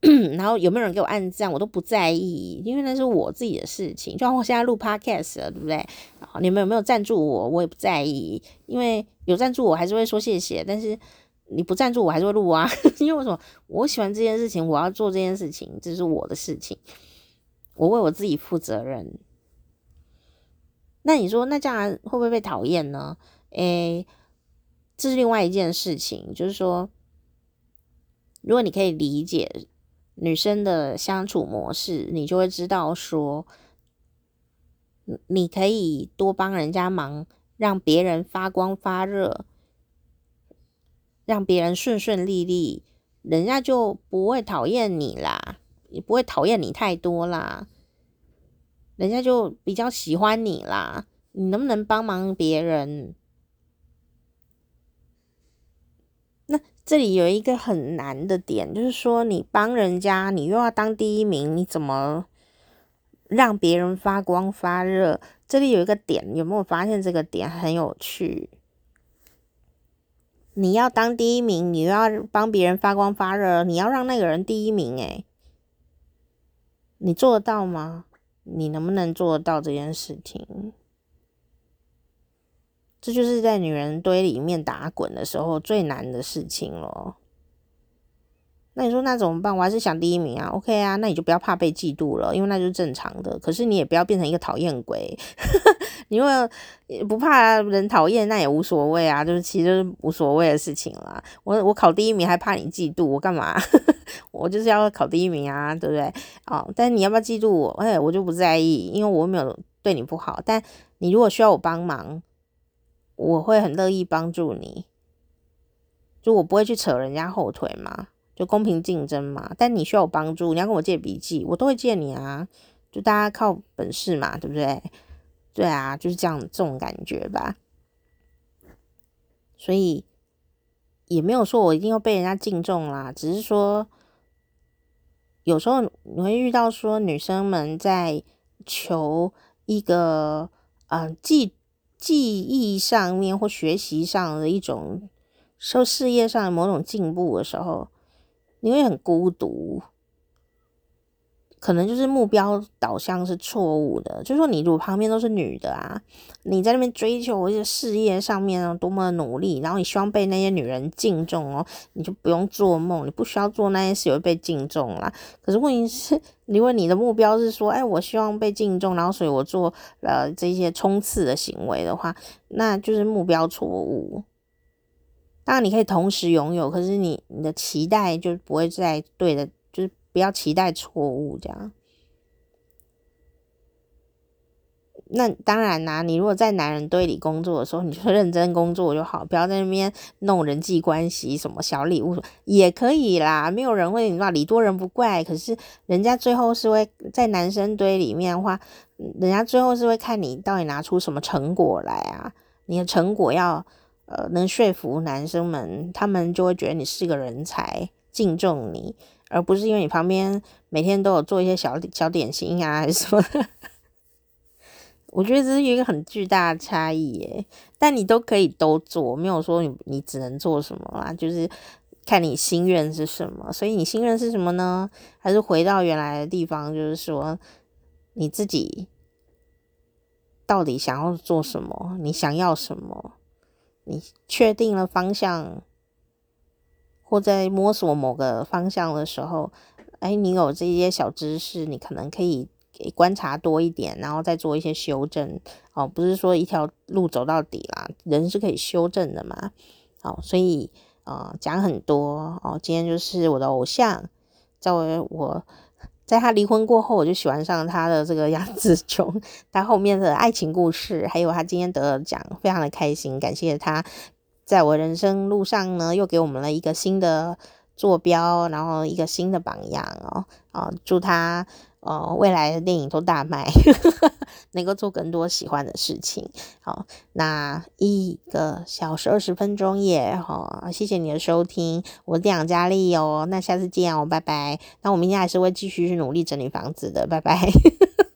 A: 然后有没有人给我按赞，我都不在意，因为那是我自己的事情。就像我现在录 podcast 了，对不对？你们有没有赞助我，我也不在意，因为有赞助我还是会说谢谢。但是你不赞助我还是会录啊，因为为什么？我喜欢这件事情，我要做这件事情，这是我的事情，我为我自己负责任。那你说，那这样会不会被讨厌呢？诶，这是另外一件事情，就是说，如果你可以理解。女生的相处模式，你就会知道说，你可以多帮人家忙，让别人发光发热，让别人顺顺利利，人家就不会讨厌你啦，也不会讨厌你太多啦，人家就比较喜欢你啦。你能不能帮忙别人？这里有一个很难的点，就是说你帮人家，你又要当第一名，你怎么让别人发光发热？这里有一个点，有没有发现这个点很有趣？你要当第一名，你又要帮别人发光发热，你要让那个人第一名，诶，你做得到吗？你能不能做得到这件事情？这就是在女人堆里面打滚的时候最难的事情了。那你说那怎么办？我还是想第一名啊。OK 啊，那你就不要怕被嫉妒了，因为那就是正常的。可是你也不要变成一个讨厌鬼。你如果不怕人讨厌，那也无所谓啊，就是其实就是无所谓的事情啦。我我考第一名还怕你嫉妒我干嘛？我就是要考第一名啊，对不对？哦，但你要不要嫉妒我？哎，我就不在意，因为我没有对你不好。但你如果需要我帮忙，我会很乐意帮助你，就我不会去扯人家后腿嘛，就公平竞争嘛。但你需要我帮助，你要跟我借笔记，我都会借你啊。就大家靠本事嘛，对不对？对啊，就是这样这种感觉吧。所以也没有说我一定要被人家敬重啦，只是说有时候你会遇到说女生们在求一个嗯既。记忆上面或学习上的一种，受事业上的某种进步的时候，你会很孤独，可能就是目标导向是错误的。就是说，你如果旁边都是女的啊，你在那边追求一些事业上面多么的努力，然后你希望被那些女人敬重哦，你就不用做梦，你不需要做那些事，也会被敬重啦。可是问题是。如果你的目标是说，哎，我希望被敬重，然后所以我做呃这些冲刺的行为的话，那就是目标错误。当然你可以同时拥有，可是你你的期待就不会再对的，不要期待错误这样。那当然啦、你如果在男人堆里工作的时候，你就认真工作就好，不要在那边弄人际关系，什么小礼物也可以啦。没有人会，你知道礼多人不怪。可是人家最后是会在男生堆里面的话，人家最后是会看你到底拿出什么成果来啊。你的成果要呃能说服男生们，他们就会觉得你是个人才，敬重你，而不是因为你旁边每天都有做一些小小点心啊，还是什么。我觉得这是一个很巨大的差异耶，但你都可以都做，没有说你你只能做什么啦，就是看你心愿是什么。所以你心愿是什么呢？还是回到原来的地方，就是说你自己到底想要做什么？你想要什么？你确定了方向，或在摸索某个方向的时候，哎，你有这些小知识，你可能可以。给观察多一点，然后再做一些修正哦。不是说一条路走到底啦，人是可以修正的嘛。好，所以呃讲很多哦。今天就是我的偶像，在我我在他离婚过后，我就喜欢上他的这个杨紫琼，他后面的爱情故事，还有他今天得了奖，非常的开心。感谢他在我人生路上呢，又给我们了一个新的坐标，然后一个新的榜样哦。啊，祝他。哦，未来的电影都大卖，能够做更多喜欢的事情。好，那一个小时二十分钟耶，好，谢谢你的收听，我是店长佳丽哦，那下次见哦，拜拜。那我明天还是会继续去努力整理房子的，拜拜。